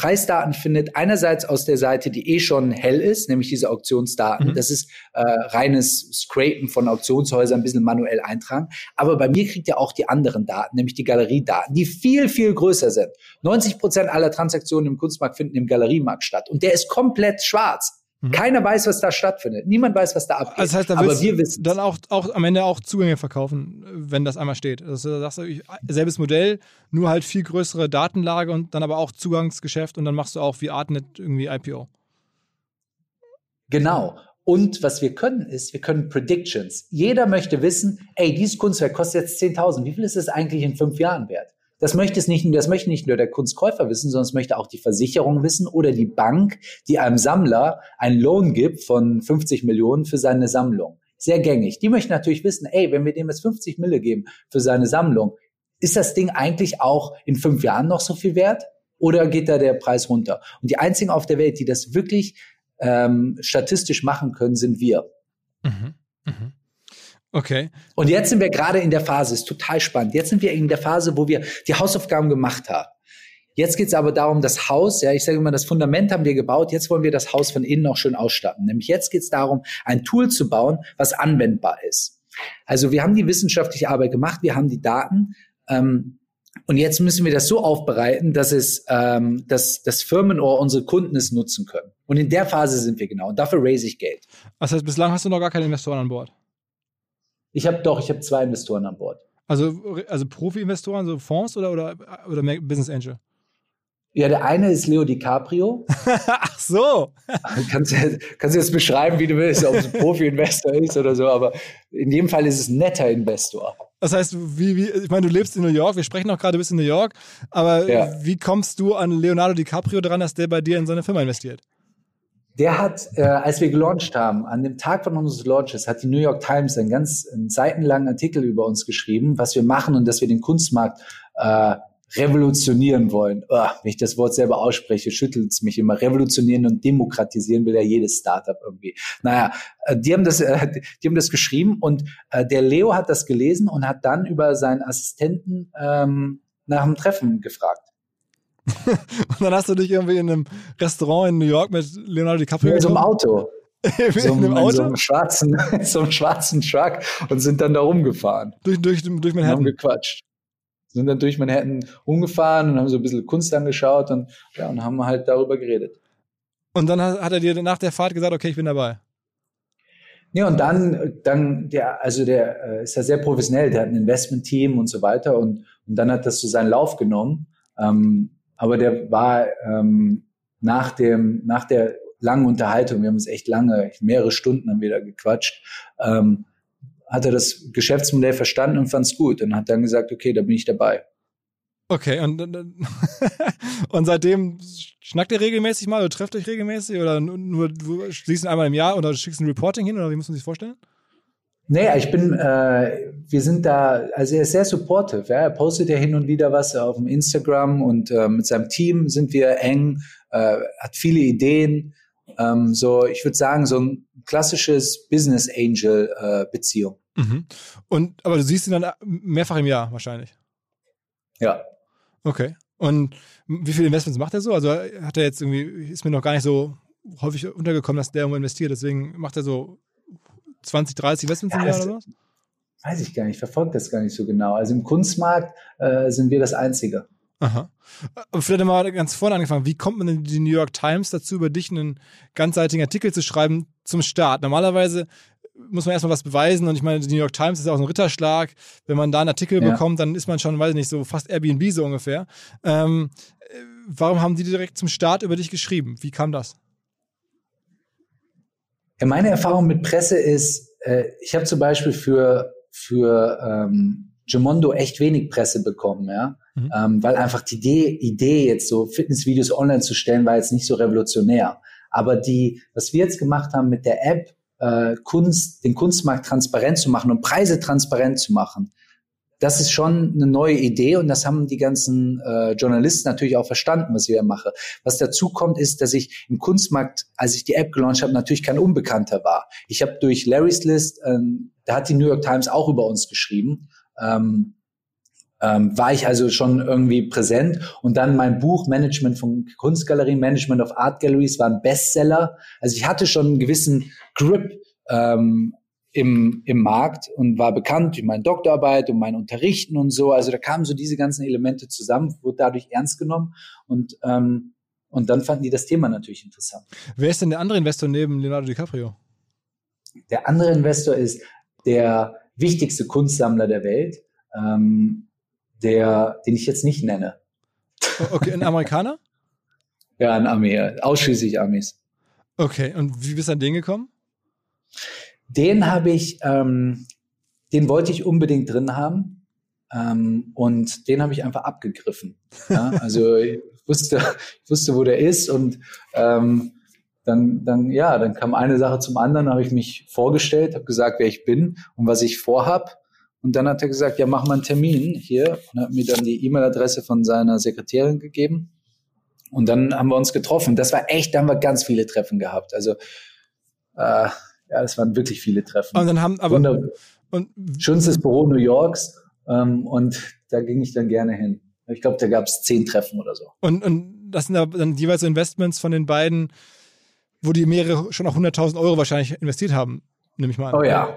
Preisdaten findet einerseits aus der Seite, die eh schon hell ist, nämlich diese Auktionsdaten. Mhm. Das ist äh, reines Scrapen von Auktionshäusern, ein bisschen manuell eintragen. Aber bei mir kriegt er auch die anderen Daten, nämlich die Galeriedaten, die viel, viel größer sind. 90 Prozent aller Transaktionen im Kunstmarkt finden im Galeriemarkt statt. Und der ist komplett schwarz. Mhm. Keiner weiß, was da stattfindet. Niemand weiß, was da abgeht. Also das heißt, da aber wir wissen dann auch, auch am Ende auch Zugänge verkaufen, wenn das einmal steht. Also sagst du, selbes Modell, nur halt viel größere Datenlage und dann aber auch Zugangsgeschäft und dann machst du auch wie Artnet irgendwie IPO. Genau. Und was wir können ist, wir können Predictions. Jeder möchte wissen, ey, dieses Kunstwerk kostet jetzt 10.000. Wie viel ist es eigentlich in fünf Jahren wert? Das möchte es nicht, das möchte nicht nur der Kunstkäufer wissen, sondern es möchte auch die Versicherung wissen oder die Bank, die einem Sammler einen Lohn gibt von 50 Millionen für seine Sammlung. Sehr gängig. Die möchten natürlich wissen, ey, wenn wir dem jetzt 50 Mille geben für seine Sammlung, ist das Ding eigentlich auch in fünf Jahren noch so viel wert? oder geht da der Preis runter? Und die einzigen auf der Welt, die das wirklich ähm, statistisch machen können, sind wir. Mhm. Mhm. Okay. Und jetzt sind wir gerade in der Phase, ist total spannend. Jetzt sind wir in der Phase, wo wir die Hausaufgaben gemacht haben. Jetzt geht es aber darum, das Haus, ja, ich sage immer, das Fundament haben wir gebaut, jetzt wollen wir das Haus von innen auch schön ausstatten. Nämlich jetzt geht es darum, ein Tool zu bauen, was anwendbar ist. Also wir haben die wissenschaftliche Arbeit gemacht, wir haben die Daten, ähm, und jetzt müssen wir das so aufbereiten, dass es, ähm, dass das Firmen oder unsere Kunden es nutzen können. Und in der Phase sind wir genau. Und dafür raise ich Geld. Das heißt, bislang hast du noch gar keine Investoren an Bord? Ich habe doch, ich habe zwei Investoren an Bord. Also, also Profi-Investoren, so Fonds oder, oder, oder Business Angel? Ja, der eine ist Leo DiCaprio. Ach so. kannst, du, kannst du jetzt beschreiben, wie du willst, ob es ein Profi-Investor ist oder so, aber in jedem Fall ist es ein netter Investor. Das heißt, wie, wie, ich meine, du lebst in New York, wir sprechen auch gerade bis in New York, aber ja. wie kommst du an Leonardo DiCaprio dran, dass der bei dir in seine Firma investiert? Der hat, äh, als wir gelauncht haben, an dem Tag von unseres Launches, hat die New York Times einen ganz einen seitenlangen Artikel über uns geschrieben, was wir machen und dass wir den Kunstmarkt äh, revolutionieren wollen. Oh, wenn ich das Wort selber ausspreche, schüttelt es mich immer. Revolutionieren und demokratisieren will ja jedes Startup irgendwie. Naja, äh, die haben das, äh, die haben das geschrieben und äh, der Leo hat das gelesen und hat dann über seinen Assistenten ähm, nach dem Treffen gefragt. und dann hast du dich irgendwie in einem Restaurant in New York mit Leonardo DiCaprio in so einem Auto. so, in einem Auto? so einem schwarzen, so einem schwarzen Truck und sind dann da rumgefahren. Durch, durch, durch Manhattan. Und haben gequatscht sind dann durch Manhattan umgefahren und haben so ein bisschen Kunst angeschaut und, ja, und haben halt darüber geredet. Und dann hat er dir nach der Fahrt gesagt, okay, ich bin dabei. Ja, und dann, dann, der, also der äh, ist ja sehr professionell, der hat ein Investment-Team und so weiter und, und dann hat das so seinen Lauf genommen. Ähm, aber der war ähm, nach dem, nach der langen Unterhaltung, wir haben uns echt lange, mehrere Stunden haben wir da gequatscht, ähm, hat er das Geschäftsmodell verstanden und fand es gut und hat dann gesagt, okay, da bin ich dabei. Okay, und, und seitdem schnackt ihr regelmäßig mal oder trefft euch regelmäßig oder nur, nur du schließt einmal im Jahr oder schickst ein Reporting hin oder wie muss man sich vorstellen? Naja, ich bin, äh, wir sind da, also er ist sehr supportive. Ja? Er postet ja hin und wieder was auf dem Instagram und äh, mit seinem Team sind wir eng, äh, hat viele Ideen. Ähm, so, ich würde sagen, so ein klassisches Business Angel äh, Beziehung. Mhm. Und aber du siehst ihn dann mehrfach im Jahr wahrscheinlich. Ja. Okay. Und wie viele Investments macht er so? Also hat er jetzt irgendwie, ist mir noch gar nicht so häufig untergekommen, dass der irgendwo investiert. Deswegen macht er so 20, 30 Investments ja, im Jahr oder was? Weiß ich gar nicht, verfolgt das gar nicht so genau. Also im Kunstmarkt äh, sind wir das Einzige. Aha. Aber vielleicht mal ganz vorne angefangen. Wie kommt man denn die New York Times dazu, über dich einen ganzseitigen Artikel zu schreiben zum Start? Normalerweise muss man erstmal was beweisen und ich meine, die New York Times ist auch so ein Ritterschlag. Wenn man da einen Artikel ja. bekommt, dann ist man schon, weiß ich nicht, so fast Airbnb so ungefähr. Ähm, warum haben die direkt zum Start über dich geschrieben? Wie kam das? Ja, meine Erfahrung mit Presse ist, äh, ich habe zum Beispiel für, für ähm, Gemondo echt wenig Presse bekommen, ja. Mhm. Ähm, weil einfach die Idee, Idee, jetzt so Fitnessvideos online zu stellen, war jetzt nicht so revolutionär. Aber die, was wir jetzt gemacht haben mit der App, äh, Kunst, den Kunstmarkt transparent zu machen und Preise transparent zu machen, das ist schon eine neue Idee und das haben die ganzen äh, Journalisten natürlich auch verstanden, was ich hier mache. Was dazu kommt, ist, dass ich im Kunstmarkt, als ich die App gelauncht habe, natürlich kein Unbekannter war. Ich habe durch Larry's List, ähm, da hat die New York Times auch über uns geschrieben. Ähm, ähm, war ich also schon irgendwie präsent. Und dann mein Buch Management von Kunstgalerien, Management of Art Galleries war ein Bestseller. Also ich hatte schon einen gewissen Grip ähm, im, im Markt und war bekannt durch meine Doktorarbeit und mein Unterrichten und so. Also da kamen so diese ganzen Elemente zusammen, wurde dadurch ernst genommen und ähm, und dann fanden die das Thema natürlich interessant. Wer ist denn der andere Investor neben Leonardo DiCaprio? Der andere Investor ist der wichtigste Kunstsammler der Welt. Ähm, der, den ich jetzt nicht nenne. Okay, ein Amerikaner? ja, ein Armee, ausschließlich Amis. Okay, und wie bist du an den gekommen? Den habe ich, ähm, den wollte ich unbedingt drin haben. Ähm, und den habe ich einfach abgegriffen. Ja? Also ich wusste, ich wusste, wo der ist und ähm, dann, dann, ja, dann kam eine Sache zum anderen, habe ich mich vorgestellt, habe gesagt, wer ich bin und was ich vorhab. Und dann hat er gesagt, ja, mach mal einen Termin hier und hat mir dann die E-Mail-Adresse von seiner Sekretärin gegeben. und dann haben wir uns getroffen. Das war echt, da haben wir ganz viele Treffen gehabt. Also äh, ja, das waren wirklich viele Treffen. Und dann haben aber Wunder und schönstes Büro New Yorks ähm, und da ging ich dann gerne hin. Ich glaube, da gab es zehn Treffen oder so. Und, und das sind dann jeweils Investments von den beiden, wo die mehrere schon auch 100.000 Euro wahrscheinlich investiert haben, nehme ich mal an. Oh ja,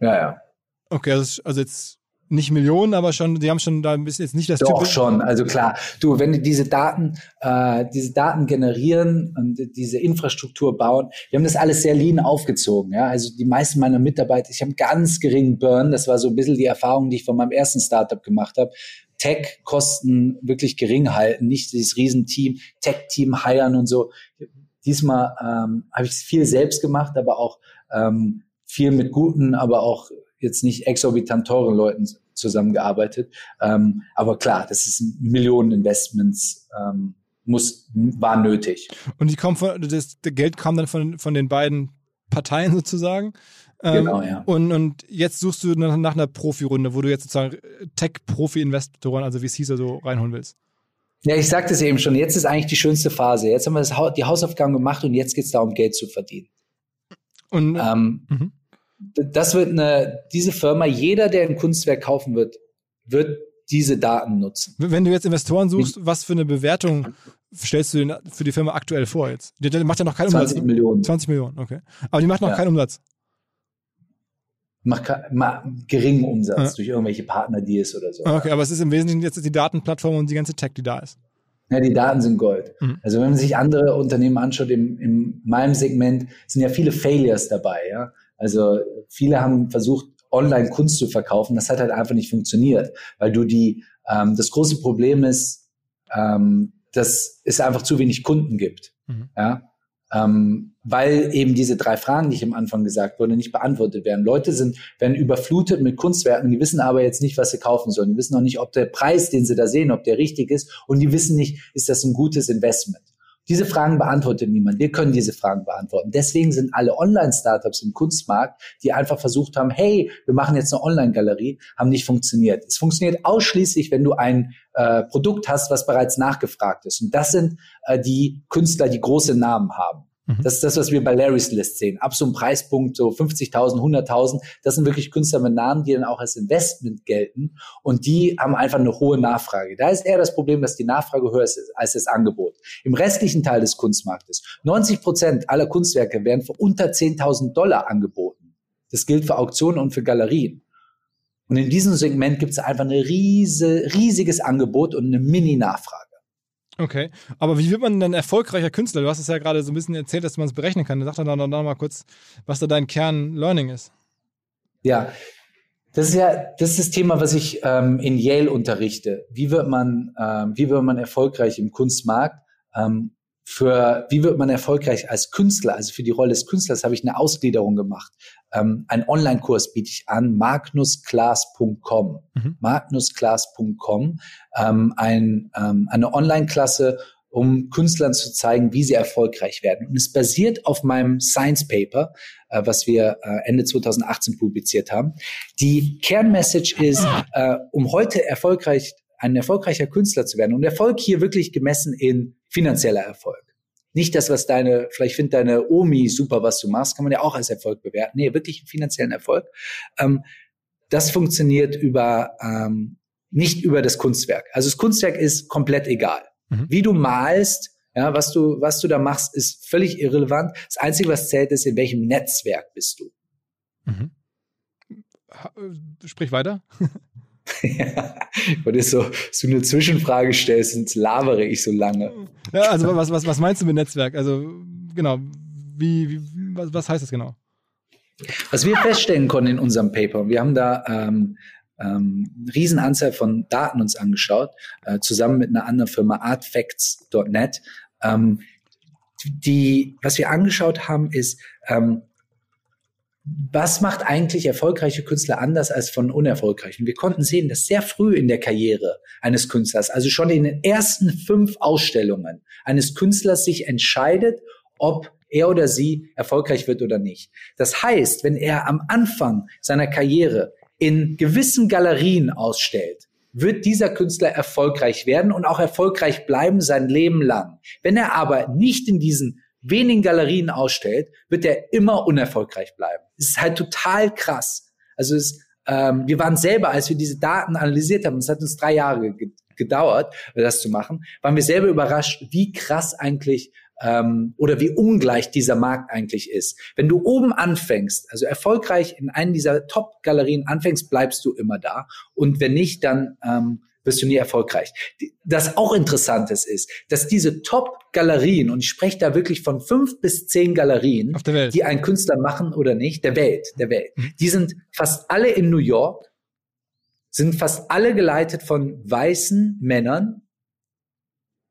ja, ja. Okay, also, also jetzt nicht Millionen, aber schon, die haben schon da ein bisschen jetzt nicht das Doch typische. schon, also klar. Du, wenn die diese Daten, äh, diese Daten generieren und diese Infrastruktur bauen, wir haben das alles sehr lean aufgezogen. Ja, also die meisten meiner Mitarbeiter, ich habe ganz geringen Burn. Das war so ein bisschen die Erfahrung, die ich von meinem ersten Startup gemacht habe. Tech-Kosten wirklich gering halten, nicht dieses Riesenteam, Tech-Team heiern und so. Diesmal ähm, habe ich viel selbst gemacht, aber auch ähm, viel mit guten, aber auch jetzt nicht exorbitant teuren Leuten zusammengearbeitet. Ähm, aber klar, das ist Millionen Investments, ähm, muss, war nötig. Und die kommen von, das, das Geld kam dann von, von den beiden Parteien sozusagen. Ähm, genau, ja. Und, und jetzt suchst du nach, nach einer Profi-Runde, wo du jetzt sozusagen Tech-Profi-Investoren, also wie es hieß, so reinholen willst. Ja, ich sagte es eben schon, jetzt ist eigentlich die schönste Phase. Jetzt haben wir das, die Hausaufgaben gemacht und jetzt geht es darum, Geld zu verdienen. Und ähm, mhm das wird eine, diese Firma, jeder, der ein Kunstwerk kaufen wird, wird diese Daten nutzen. Wenn du jetzt Investoren suchst, was für eine Bewertung stellst du für die Firma aktuell vor jetzt? Die, macht ja noch keinen 20 Umsatz. 20 Millionen. 20 Millionen, okay. Aber die macht noch ja. keinen Umsatz. Macht ma, geringen Umsatz ja. durch irgendwelche Partner-Deals oder so. Okay, aber es ist im Wesentlichen jetzt die Datenplattform und die ganze Tech, die da ist. Ja, die Daten sind Gold. Mhm. Also wenn man sich andere Unternehmen anschaut, im, in meinem Segment sind ja viele Failures dabei, ja. Also viele haben versucht, online Kunst zu verkaufen. Das hat halt einfach nicht funktioniert, weil du die, ähm, das große Problem ist, ähm, dass es einfach zu wenig Kunden gibt. Mhm. Ja? Ähm, weil eben diese drei Fragen, die ich am Anfang gesagt wurde, nicht beantwortet werden. Leute sind, werden überflutet mit Kunstwerken, die wissen aber jetzt nicht, was sie kaufen sollen. Die wissen auch nicht, ob der Preis, den sie da sehen, ob der richtig ist. Und die wissen nicht, ist das ein gutes Investment. Diese Fragen beantwortet niemand. Wir können diese Fragen beantworten. Deswegen sind alle Online-Startups im Kunstmarkt, die einfach versucht haben, hey, wir machen jetzt eine Online-Galerie, haben nicht funktioniert. Es funktioniert ausschließlich, wenn du ein äh, Produkt hast, was bereits nachgefragt ist. Und das sind äh, die Künstler, die große Namen haben. Mhm. Das ist das, was wir bei Larry's List sehen. Ab so einem Preispunkt, so 50.000, 100.000, das sind wirklich Künstler mit Namen, die dann auch als Investment gelten. Und die haben einfach eine hohe Nachfrage. Da ist eher das Problem, dass die Nachfrage höher ist als das Angebot. Im restlichen Teil des Kunstmarktes, 90 Prozent aller Kunstwerke werden für unter 10.000 Dollar angeboten. Das gilt für Auktionen und für Galerien. Und in diesem Segment gibt es einfach ein riese, riesiges Angebot und eine Mini-Nachfrage. Okay, aber wie wird man denn erfolgreicher Künstler? Du hast es ja gerade so ein bisschen erzählt, dass man es berechnen kann. Sag doch noch, noch mal kurz, was da dein Kern-Learning ist. Ja, das ist ja das ist das Thema, was ich ähm, in Yale unterrichte. Wie wird man, ähm, wie wird man erfolgreich im Kunstmarkt? Ähm, für wie wird man erfolgreich als Künstler, also für die Rolle des Künstlers habe ich eine Ausgliederung gemacht. Ähm, ein Online-Kurs biete ich an, magnusclass.com. Mhm. magnusclass.com, ähm, ein, ähm, eine Online-Klasse, um Künstlern zu zeigen, wie sie erfolgreich werden. Und es basiert auf meinem Science Paper, äh, was wir äh, Ende 2018 publiziert haben. Die Kernmessage ist, äh, um heute erfolgreich ein erfolgreicher Künstler zu werden. Und Erfolg hier wirklich gemessen in finanzieller Erfolg. Nicht das, was deine, vielleicht findet deine Omi super, was du machst, kann man ja auch als Erfolg bewerten. Nee, wirklich einen finanziellen Erfolg. Ähm, das funktioniert über, ähm, nicht über das Kunstwerk. Also das Kunstwerk ist komplett egal. Mhm. Wie du malst, ja, was du, was du da machst, ist völlig irrelevant. Das Einzige, was zählt, ist, in welchem Netzwerk bist du. Mhm. Sprich weiter. Ja, weil du so, so eine Zwischenfrage stellst, sonst labere ich so lange. Ja, also was, was, was meinst du mit Netzwerk? Also genau, wie, wie was, was heißt das genau? Was wir feststellen konnten in unserem Paper, wir haben da ähm, ähm, Riesenanzahl von Daten uns angeschaut, äh, zusammen mit einer anderen Firma artfacts.net. Ähm, die, was wir angeschaut haben, ist, ähm, was macht eigentlich erfolgreiche Künstler anders als von unerfolgreichen? Wir konnten sehen, dass sehr früh in der Karriere eines Künstlers, also schon in den ersten fünf Ausstellungen eines Künstlers sich entscheidet, ob er oder sie erfolgreich wird oder nicht. Das heißt, wenn er am Anfang seiner Karriere in gewissen Galerien ausstellt, wird dieser Künstler erfolgreich werden und auch erfolgreich bleiben sein Leben lang. Wenn er aber nicht in diesen wenigen Galerien ausstellt, wird er immer unerfolgreich bleiben. Es ist halt total krass. Also es, ähm, wir waren selber, als wir diese Daten analysiert haben, es hat uns drei Jahre gedauert, das zu machen, waren wir selber überrascht, wie krass eigentlich ähm, oder wie ungleich dieser Markt eigentlich ist. Wenn du oben anfängst, also erfolgreich in einen dieser Top-Galerien anfängst, bleibst du immer da. Und wenn nicht, dann ähm, wirst du nie erfolgreich. Das auch interessantes ist, dass diese Top-Galerien, und ich spreche da wirklich von fünf bis zehn Galerien, die einen Künstler machen oder nicht, der Welt, der Welt, mhm. die sind fast alle in New York, sind fast alle geleitet von weißen Männern,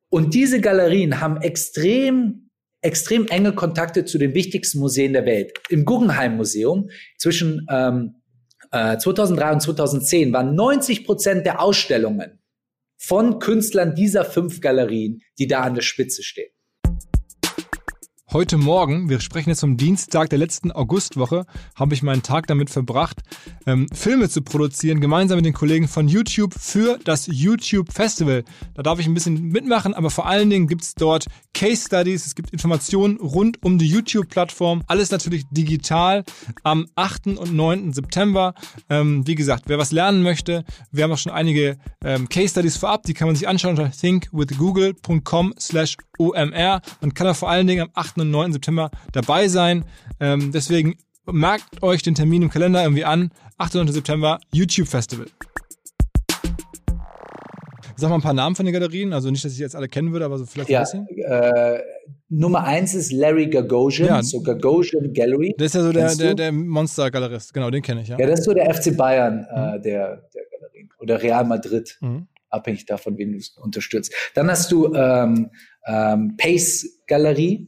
und diese Galerien haben extrem, extrem enge Kontakte zu den wichtigsten Museen der Welt. Im Guggenheim Museum zwischen ähm, äh, 2003 und 2010 waren 90 Prozent der Ausstellungen von Künstlern dieser fünf Galerien, die da an der Spitze stehen heute Morgen, wir sprechen jetzt vom Dienstag der letzten Augustwoche, habe ich meinen Tag damit verbracht, ähm, Filme zu produzieren, gemeinsam mit den Kollegen von YouTube für das YouTube Festival. Da darf ich ein bisschen mitmachen, aber vor allen Dingen gibt es dort Case Studies, es gibt Informationen rund um die YouTube-Plattform, alles natürlich digital am 8. und 9. September. Ähm, wie gesagt, wer was lernen möchte, wir haben auch schon einige ähm, Case Studies vorab, die kann man sich anschauen unter thinkwithgoogle.com slash OMR und kann auch vor allen Dingen am 8 und 9. September dabei sein. Ähm, deswegen merkt euch den Termin im Kalender irgendwie an. 8. und 9. September, YouTube Festival. Sag mal ein paar Namen von den Galerien, also nicht, dass ich jetzt alle kennen würde, aber so vielleicht ja, ein bisschen. Äh, Nummer eins ist Larry Gagosian, ja. so Gagosian Gallery. Das ist ja so der, der, der Monster-Galerist, genau, den kenne ich, ja. Ja, das ist so der FC Bayern äh, mhm. der, der Galerien. Oder Real Madrid, mhm. abhängig davon, wen du unterstützt. Dann hast du ähm, ähm, Pace Galerie,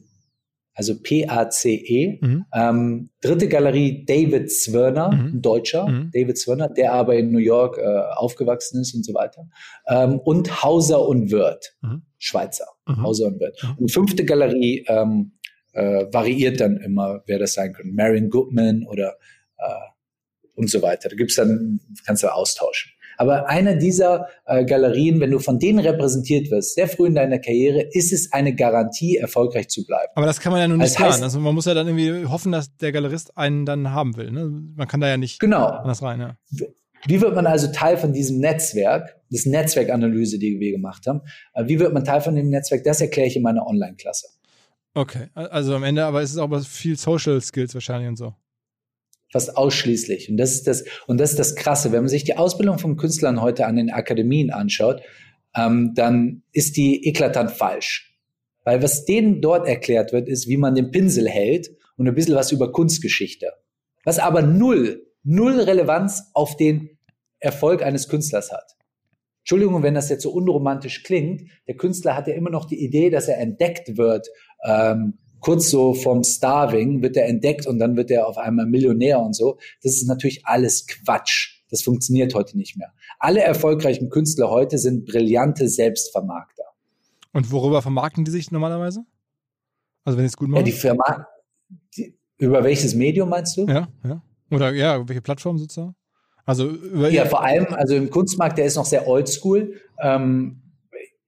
also P-A-C-E. Mhm. Ähm, dritte Galerie David Zwirner, mhm. ein Deutscher, mhm. David Zwirner, der aber in New York äh, aufgewachsen ist und so weiter. Ähm, und Hauser und Wirth, mhm. Schweizer, mhm. Hauser und Wirth. Mhm. Und fünfte Galerie ähm, äh, variiert dann immer, wer das sein könnte. Marion Goodman oder äh, und so weiter. Da gibt's dann, kannst du austauschen. Aber eine dieser äh, Galerien, wenn du von denen repräsentiert wirst, sehr früh in deiner Karriere, ist es eine Garantie, erfolgreich zu bleiben. Aber das kann man ja nun nicht planen. Also man muss ja dann irgendwie hoffen, dass der Galerist einen dann haben will. Ne? Man kann da ja nicht genau. anders rein. Ja. Wie wird man also Teil von diesem Netzwerk, das Netzwerkanalyse, die wir gemacht haben? Äh, wie wird man Teil von dem Netzwerk? Das erkläre ich in meiner Online-Klasse. Okay, also am Ende, aber es ist auch viel Social Skills wahrscheinlich und so fast ausschließlich. Und das ist das, und das ist das Krasse. Wenn man sich die Ausbildung von Künstlern heute an den Akademien anschaut, ähm, dann ist die eklatant falsch. Weil was denen dort erklärt wird, ist, wie man den Pinsel hält und ein bisschen was über Kunstgeschichte. Was aber null, null Relevanz auf den Erfolg eines Künstlers hat. Entschuldigung, wenn das jetzt so unromantisch klingt. Der Künstler hat ja immer noch die Idee, dass er entdeckt wird ähm, kurz so vom Starving wird er entdeckt und dann wird er auf einmal Millionär und so. Das ist natürlich alles Quatsch. Das funktioniert heute nicht mehr. Alle erfolgreichen Künstler heute sind brillante Selbstvermarkter. Und worüber vermarkten die sich normalerweise? Also wenn ich es gut mache? Ja, die Firma, die, über welches Medium meinst du? Ja, ja. Oder ja, welche Plattform sozusagen? Also über ja, vor allem, also im Kunstmarkt, der ist noch sehr oldschool. Ähm,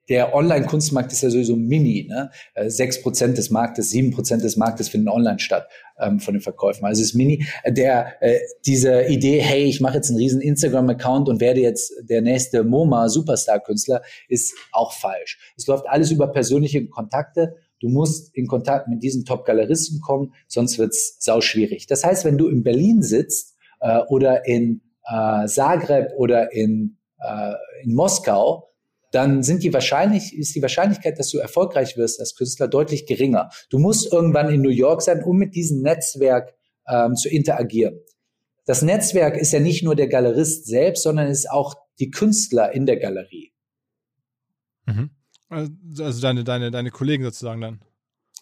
der Online-Kunstmarkt ist ja sowieso mini. Ne? Äh, sechs Prozent des Marktes, sieben Prozent des Marktes finden online statt ähm, von den Verkäufen. Also es ist mini. Der äh, diese Idee, hey, ich mache jetzt einen riesen Instagram-Account und werde jetzt der nächste MoMA Superstar-Künstler, ist auch falsch. Es läuft alles über persönliche Kontakte. Du musst in Kontakt mit diesen Top-Galeristen kommen, sonst wird's sau schwierig. Das heißt, wenn du in Berlin sitzt äh, oder in äh, Zagreb oder in, äh, in Moskau, dann sind die wahrscheinlich, ist die Wahrscheinlichkeit, dass du erfolgreich wirst als Künstler deutlich geringer. Du musst irgendwann in New York sein, um mit diesem Netzwerk ähm, zu interagieren. Das Netzwerk ist ja nicht nur der Galerist selbst, sondern ist auch die Künstler in der Galerie. Mhm. Also deine, deine, deine Kollegen sozusagen dann.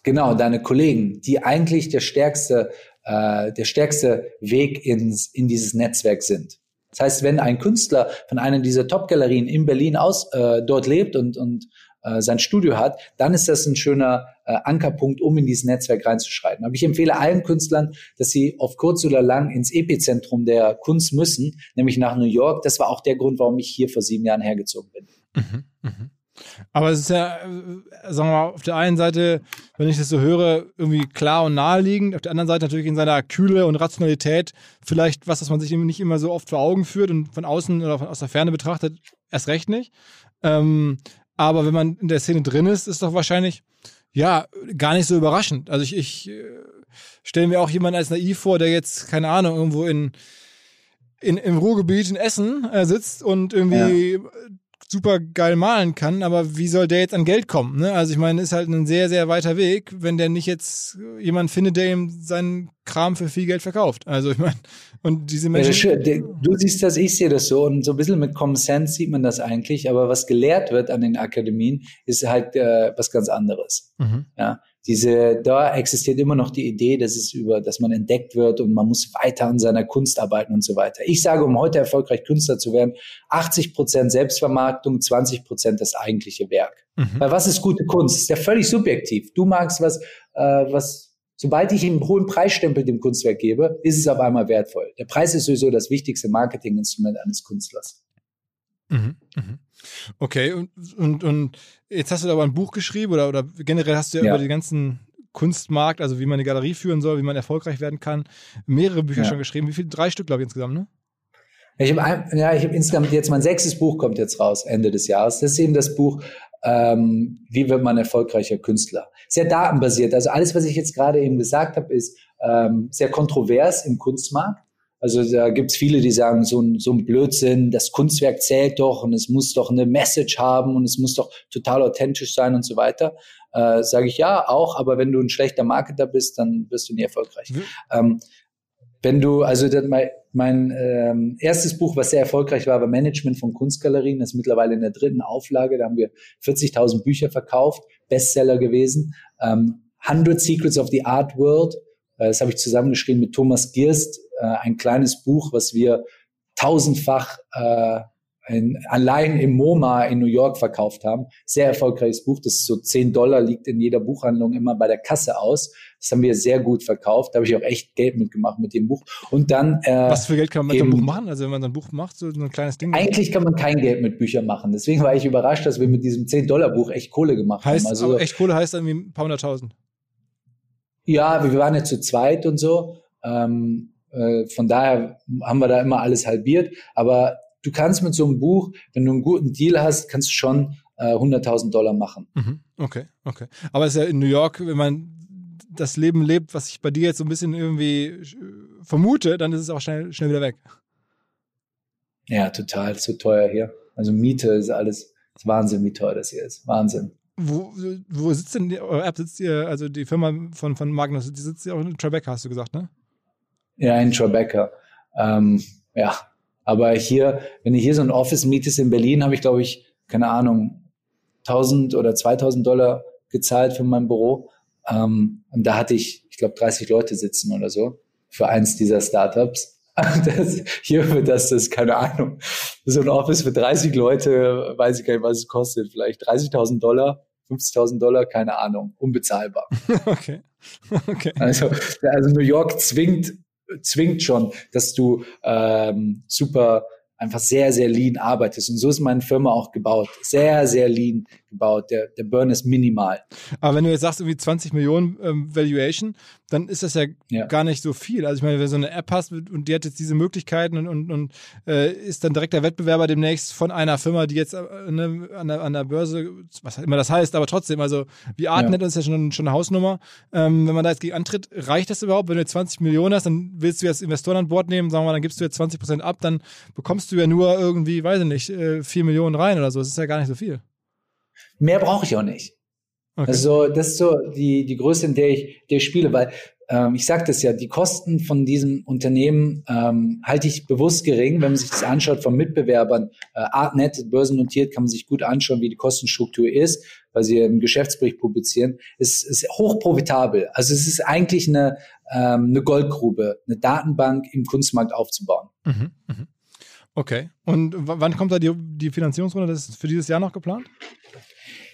Genau, deine Kollegen, die eigentlich der stärkste, äh, der stärkste Weg ins, in dieses Netzwerk sind. Das heißt, wenn ein Künstler von einer dieser Top-Galerien in Berlin aus äh, dort lebt und, und äh, sein Studio hat, dann ist das ein schöner äh, Ankerpunkt, um in dieses Netzwerk reinzuschreiten. Aber ich empfehle allen Künstlern, dass sie auf kurz oder lang ins Epizentrum der Kunst müssen, nämlich nach New York. Das war auch der Grund, warum ich hier vor sieben Jahren hergezogen bin. Mhm, mh. Aber es ist ja, äh, sagen wir mal, auf der einen Seite, wenn ich das so höre, irgendwie klar und naheliegend, auf der anderen Seite natürlich in seiner Kühle und Rationalität vielleicht was, was man sich nicht immer so oft vor Augen führt und von außen oder von, aus der Ferne betrachtet, erst recht nicht. Ähm, aber wenn man in der Szene drin ist, ist doch wahrscheinlich, ja, gar nicht so überraschend. Also ich, ich äh, stelle mir auch jemanden als naiv vor, der jetzt, keine Ahnung, irgendwo in, in, im Ruhrgebiet in Essen äh, sitzt und irgendwie ja super geil malen kann, aber wie soll der jetzt an Geld kommen? Ne? Also ich meine, ist halt ein sehr, sehr weiter Weg, wenn der nicht jetzt jemand findet, der ihm seinen Kram für viel Geld verkauft. Also ich meine, und diese Menschen. Ja, du siehst das, ich sehe das so und so ein bisschen mit Common Sense sieht man das eigentlich, aber was gelehrt wird an den Akademien, ist halt äh, was ganz anderes. Mhm. Ja, diese, da existiert immer noch die Idee, dass es über, dass man entdeckt wird und man muss weiter an seiner Kunst arbeiten und so weiter. Ich sage, um heute erfolgreich Künstler zu werden, 80 Prozent Selbstvermarktung, 20 Prozent das eigentliche Werk. Mhm. Weil was ist gute Kunst? ist ja völlig subjektiv. Du magst was, äh, was, sobald ich einen hohen Preisstempel dem Kunstwerk gebe, ist es auf einmal wertvoll. Der Preis ist sowieso das wichtigste Marketinginstrument eines Künstlers. Mhm. Mhm. Okay, und, und, und jetzt hast du aber ein Buch geschrieben oder, oder generell hast du ja, ja. über den ganzen Kunstmarkt, also wie man eine Galerie führen soll, wie man erfolgreich werden kann, mehrere Bücher ja. schon geschrieben. Wie viele? Drei Stück, glaube ich, insgesamt, ne? Ich habe ja, ich habe insgesamt jetzt mein sechstes Buch kommt jetzt raus Ende des Jahres. Das ist eben das Buch ähm, Wie wird man erfolgreicher Künstler? Sehr datenbasiert. Also alles, was ich jetzt gerade eben gesagt habe, ist ähm, sehr kontrovers im Kunstmarkt. Also da gibt's viele, die sagen, so ein, so ein Blödsinn, das Kunstwerk zählt doch und es muss doch eine Message haben und es muss doch total authentisch sein und so weiter. Äh, Sage ich ja, auch, aber wenn du ein schlechter Marketer bist, dann wirst du nie erfolgreich. Mhm. Ähm, wenn du, also das, mein, mein ähm, erstes Buch, was sehr erfolgreich war, war Management von Kunstgalerien. Das ist mittlerweile in der dritten Auflage. Da haben wir 40.000 Bücher verkauft, Bestseller gewesen. Ähm, 100 Secrets of the Art World. Äh, das habe ich zusammengeschrieben mit Thomas Gierst, äh, ein kleines Buch, was wir tausendfach äh, in, allein im MoMA in New York verkauft haben. Sehr erfolgreiches Buch, das ist so 10 Dollar, liegt in jeder Buchhandlung immer bei der Kasse aus. Das haben wir sehr gut verkauft. Da habe ich auch echt Geld mitgemacht mit dem Buch. Und dann äh, Was für Geld kann man mit dem Buch machen? Also wenn man ein Buch macht, so ein kleines Ding? Eigentlich kann man kein Geld mit Büchern machen. Deswegen war ich überrascht, dass wir mit diesem 10-Dollar-Buch echt Kohle gemacht heißt, haben. Also echt Kohle heißt irgendwie ein paar hunderttausend. Ja, wir waren ja zu zweit und so. Ähm, äh, von daher haben wir da immer alles halbiert. Aber du kannst mit so einem Buch, wenn du einen guten Deal hast, kannst du schon äh, 100.000 Dollar machen. Mhm. Okay, okay. Aber es ist ja in New York, wenn man das Leben lebt, was ich bei dir jetzt so ein bisschen irgendwie äh, vermute, dann ist es auch schnell, schnell wieder weg. Ja, total. So teuer hier. Also Miete ist alles, ist Wahnsinn, wie teuer das hier ist. Wahnsinn. Wo, wo sitzt denn die, eure App? Sitzt ihr, also die Firma von, von Magnus, die sitzt ja auch in Tribeca, hast du gesagt, ne? Ja, in Tribeca. Ähm, ja, aber hier, wenn du hier so ein Office mietest in Berlin, habe ich, glaube ich, keine Ahnung, 1000 oder 2000 Dollar gezahlt für mein Büro. Ähm, und da hatte ich, ich glaube, 30 Leute sitzen oder so für eins dieser Startups. Das, hier wird das, das, keine Ahnung. So ein Office für 30 Leute, weiß ich gar nicht, was es kostet. Vielleicht 30.000 Dollar, 50.000 Dollar, keine Ahnung. Unbezahlbar. Okay. okay. Also, also New York zwingt zwingt schon, dass du ähm, super einfach sehr, sehr lean arbeitest. Und so ist meine Firma auch gebaut. Sehr, sehr lean gebaut. Der, der Burn ist minimal. Aber wenn du jetzt sagst, irgendwie 20 Millionen ähm, Valuation, dann ist das ja, ja, gar nicht so viel. Also ich meine, wenn du so eine App hast und die hat jetzt diese Möglichkeiten und, und, und äh, ist dann direkt der Wettbewerber demnächst von einer Firma, die jetzt äh, ne, an, der, an der Börse, was immer das heißt, aber trotzdem, also wie Artnet ja. ist ja schon, schon eine Hausnummer. Ähm, wenn man da jetzt gegen antritt, reicht das überhaupt? Wenn du jetzt 20 Millionen hast, dann willst du jetzt Investoren an Bord nehmen, sagen wir mal, dann gibst du jetzt 20 Prozent ab, dann bekommst du ja nur irgendwie, weiß ich nicht, äh, 4 Millionen rein oder so. Das ist ja gar nicht so viel. Mehr brauche ich auch nicht. Okay. Also das ist so die, die Größe, in der ich, der ich spiele, weil ähm, ich sagte es ja, die Kosten von diesem Unternehmen ähm, halte ich bewusst gering. Wenn man sich das anschaut von Mitbewerbern, äh, Artnet, börsennotiert, kann man sich gut anschauen, wie die Kostenstruktur ist, weil sie einen Geschäftsbericht publizieren. Es ist hochprofitabel. Also es ist eigentlich eine, ähm, eine Goldgrube, eine Datenbank im Kunstmarkt aufzubauen. Mhm, mh. Okay. Und wann kommt da die, die Finanzierungsrunde? Das ist für dieses Jahr noch geplant?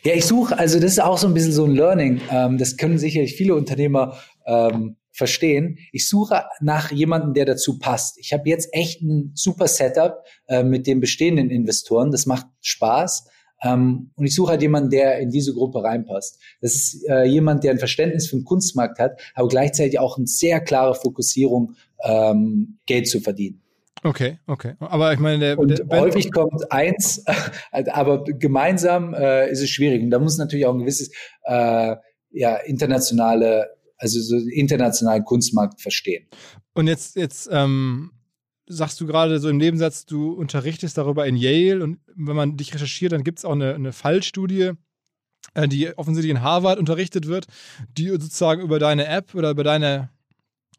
Ja, ich suche, also das ist auch so ein bisschen so ein Learning. Ähm, das können sicherlich viele Unternehmer ähm, verstehen. Ich suche nach jemandem, der dazu passt. Ich habe jetzt echt ein super Setup äh, mit den bestehenden Investoren. Das macht Spaß. Ähm, und ich suche halt jemanden, der in diese Gruppe reinpasst. Das ist äh, jemand, der ein Verständnis für den Kunstmarkt hat, aber gleichzeitig auch eine sehr klare Fokussierung, ähm, Geld zu verdienen. Okay, okay. Aber ich meine, der, und der häufig kommt eins, aber gemeinsam äh, ist es schwierig. Und da muss natürlich auch ein gewisses äh, ja, internationale, also so internationalen Kunstmarkt verstehen. Und jetzt, jetzt ähm, sagst du gerade so im Nebensatz, du unterrichtest darüber in Yale und wenn man dich recherchiert, dann gibt es auch eine, eine Fallstudie, äh, die offensichtlich in Harvard unterrichtet wird, die sozusagen über deine App oder über deine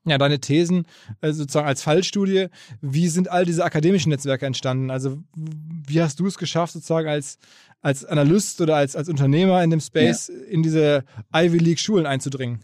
ja, deine Thesen äh, sozusagen als Fallstudie. Wie sind all diese akademischen Netzwerke entstanden? Also, wie hast du es geschafft, sozusagen als, als Analyst oder als, als Unternehmer in dem Space ja. in diese Ivy League Schulen einzudringen?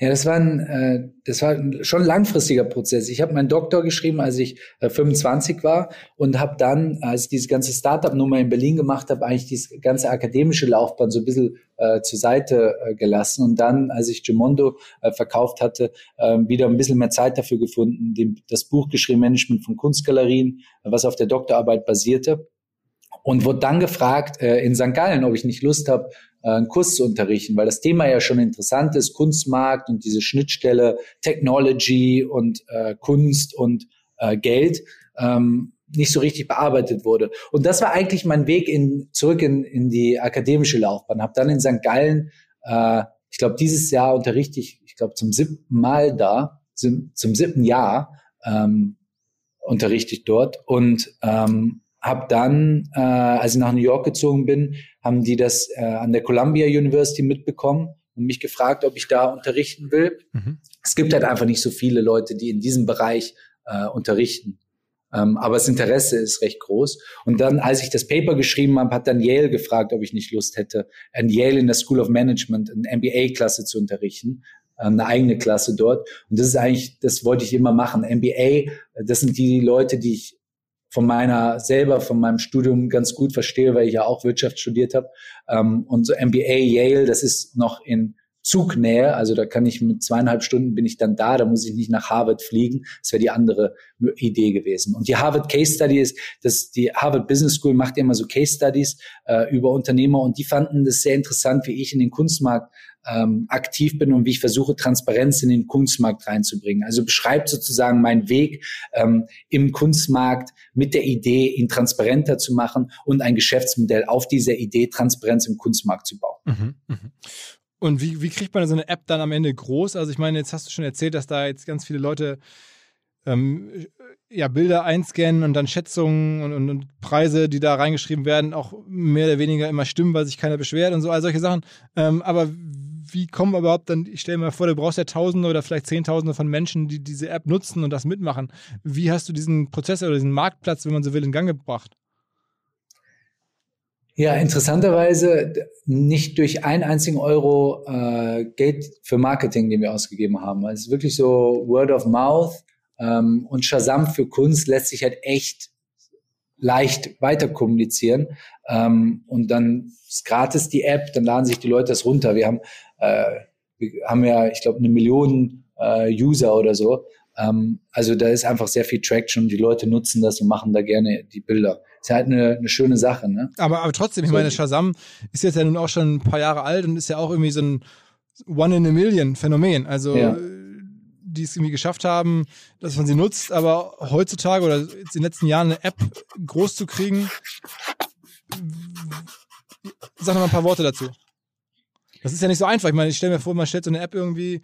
Ja, das war ein, äh, das war schon ein langfristiger Prozess. Ich habe meinen Doktor geschrieben, als ich äh, 25 war und habe dann, als ich diese ganze Startup-Nummer in Berlin gemacht habe, eigentlich diese ganze akademische Laufbahn so ein bisschen äh, zur Seite äh, gelassen und dann, als ich Gemondo äh, verkauft hatte, äh, wieder ein bisschen mehr Zeit dafür gefunden, dem, das Buch geschrieben Management von Kunstgalerien, was auf der Doktorarbeit basierte und wurde dann gefragt äh, in St. Gallen, ob ich nicht Lust habe, äh, einen Kurs zu unterrichten, weil das Thema ja schon interessant ist, Kunstmarkt und diese Schnittstelle Technology und äh, Kunst und äh, Geld ähm, nicht so richtig bearbeitet wurde. Und das war eigentlich mein Weg in, zurück in, in die akademische Laufbahn. Habe dann in St. Gallen, äh, ich glaube, dieses Jahr unterrichte ich, ich glaube, zum siebten Mal da, zum, zum siebten Jahr ähm, unterrichte ich dort und ähm, habe dann, äh, als ich nach New York gezogen bin, haben die das äh, an der Columbia University mitbekommen und mich gefragt, ob ich da unterrichten will. Mhm. Es gibt halt einfach nicht so viele Leute, die in diesem Bereich äh, unterrichten. Ähm, aber das Interesse ist recht groß. Und dann, als ich das Paper geschrieben habe, hat dann Yale gefragt, ob ich nicht Lust hätte, an Yale in der School of Management eine MBA-Klasse zu unterrichten, äh, eine eigene Klasse dort. Und das ist eigentlich, das wollte ich immer machen. MBA, das sind die Leute, die ich von meiner selber, von meinem Studium ganz gut verstehe, weil ich ja auch Wirtschaft studiert habe. Ähm, und so MBA Yale, das ist noch in Zugnähe, also da kann ich mit zweieinhalb Stunden bin ich dann da, da muss ich nicht nach Harvard fliegen. Das wäre die andere Idee gewesen. Und die Harvard Case Study ist, dass die Harvard Business School macht immer so Case Studies äh, über Unternehmer und die fanden das sehr interessant, wie ich in den Kunstmarkt ähm, aktiv bin und wie ich versuche, Transparenz in den Kunstmarkt reinzubringen. Also beschreibt sozusagen meinen Weg ähm, im Kunstmarkt mit der Idee, ihn transparenter zu machen und ein Geschäftsmodell auf dieser Idee, Transparenz im Kunstmarkt zu bauen. Mhm, mh. Und wie, wie kriegt man so eine App dann am Ende groß? Also ich meine, jetzt hast du schon erzählt, dass da jetzt ganz viele Leute ähm, ja, Bilder einscannen und dann Schätzungen und, und, und, Preise, die da reingeschrieben werden, auch mehr oder weniger immer stimmen, weil sich keiner beschwert und so, all solche Sachen. Ähm, aber wie kommen überhaupt dann, ich stelle mir vor, du brauchst ja Tausende oder vielleicht Zehntausende von Menschen, die diese App nutzen und das mitmachen. Wie hast du diesen Prozess oder diesen Marktplatz, wenn man so will, in Gang gebracht? Ja, interessanterweise nicht durch einen einzigen Euro äh, Geld für Marketing, den wir ausgegeben haben. Es ist wirklich so Word of Mouth ähm, und Shazam für Kunst lässt sich halt echt leicht weiter kommunizieren. Ähm, und dann ist gratis die App, dann laden sich die Leute das runter. Wir haben, äh, wir haben ja, ich glaube, eine Million äh, User oder so. Ähm, also da ist einfach sehr viel Traction. Die Leute nutzen das und machen da gerne die Bilder ist halt eine, eine schöne Sache. Ne? Aber, aber trotzdem, ich so, meine, Shazam ist jetzt ja nun auch schon ein paar Jahre alt und ist ja auch irgendwie so ein One in a Million Phänomen. Also ja. die es irgendwie geschafft haben, dass man sie nutzt, aber heutzutage oder jetzt in den letzten Jahren eine App groß zu kriegen. Sag noch mal ein paar Worte dazu. Das ist ja nicht so einfach. Ich meine, ich stelle mir vor, man stellt so eine App irgendwie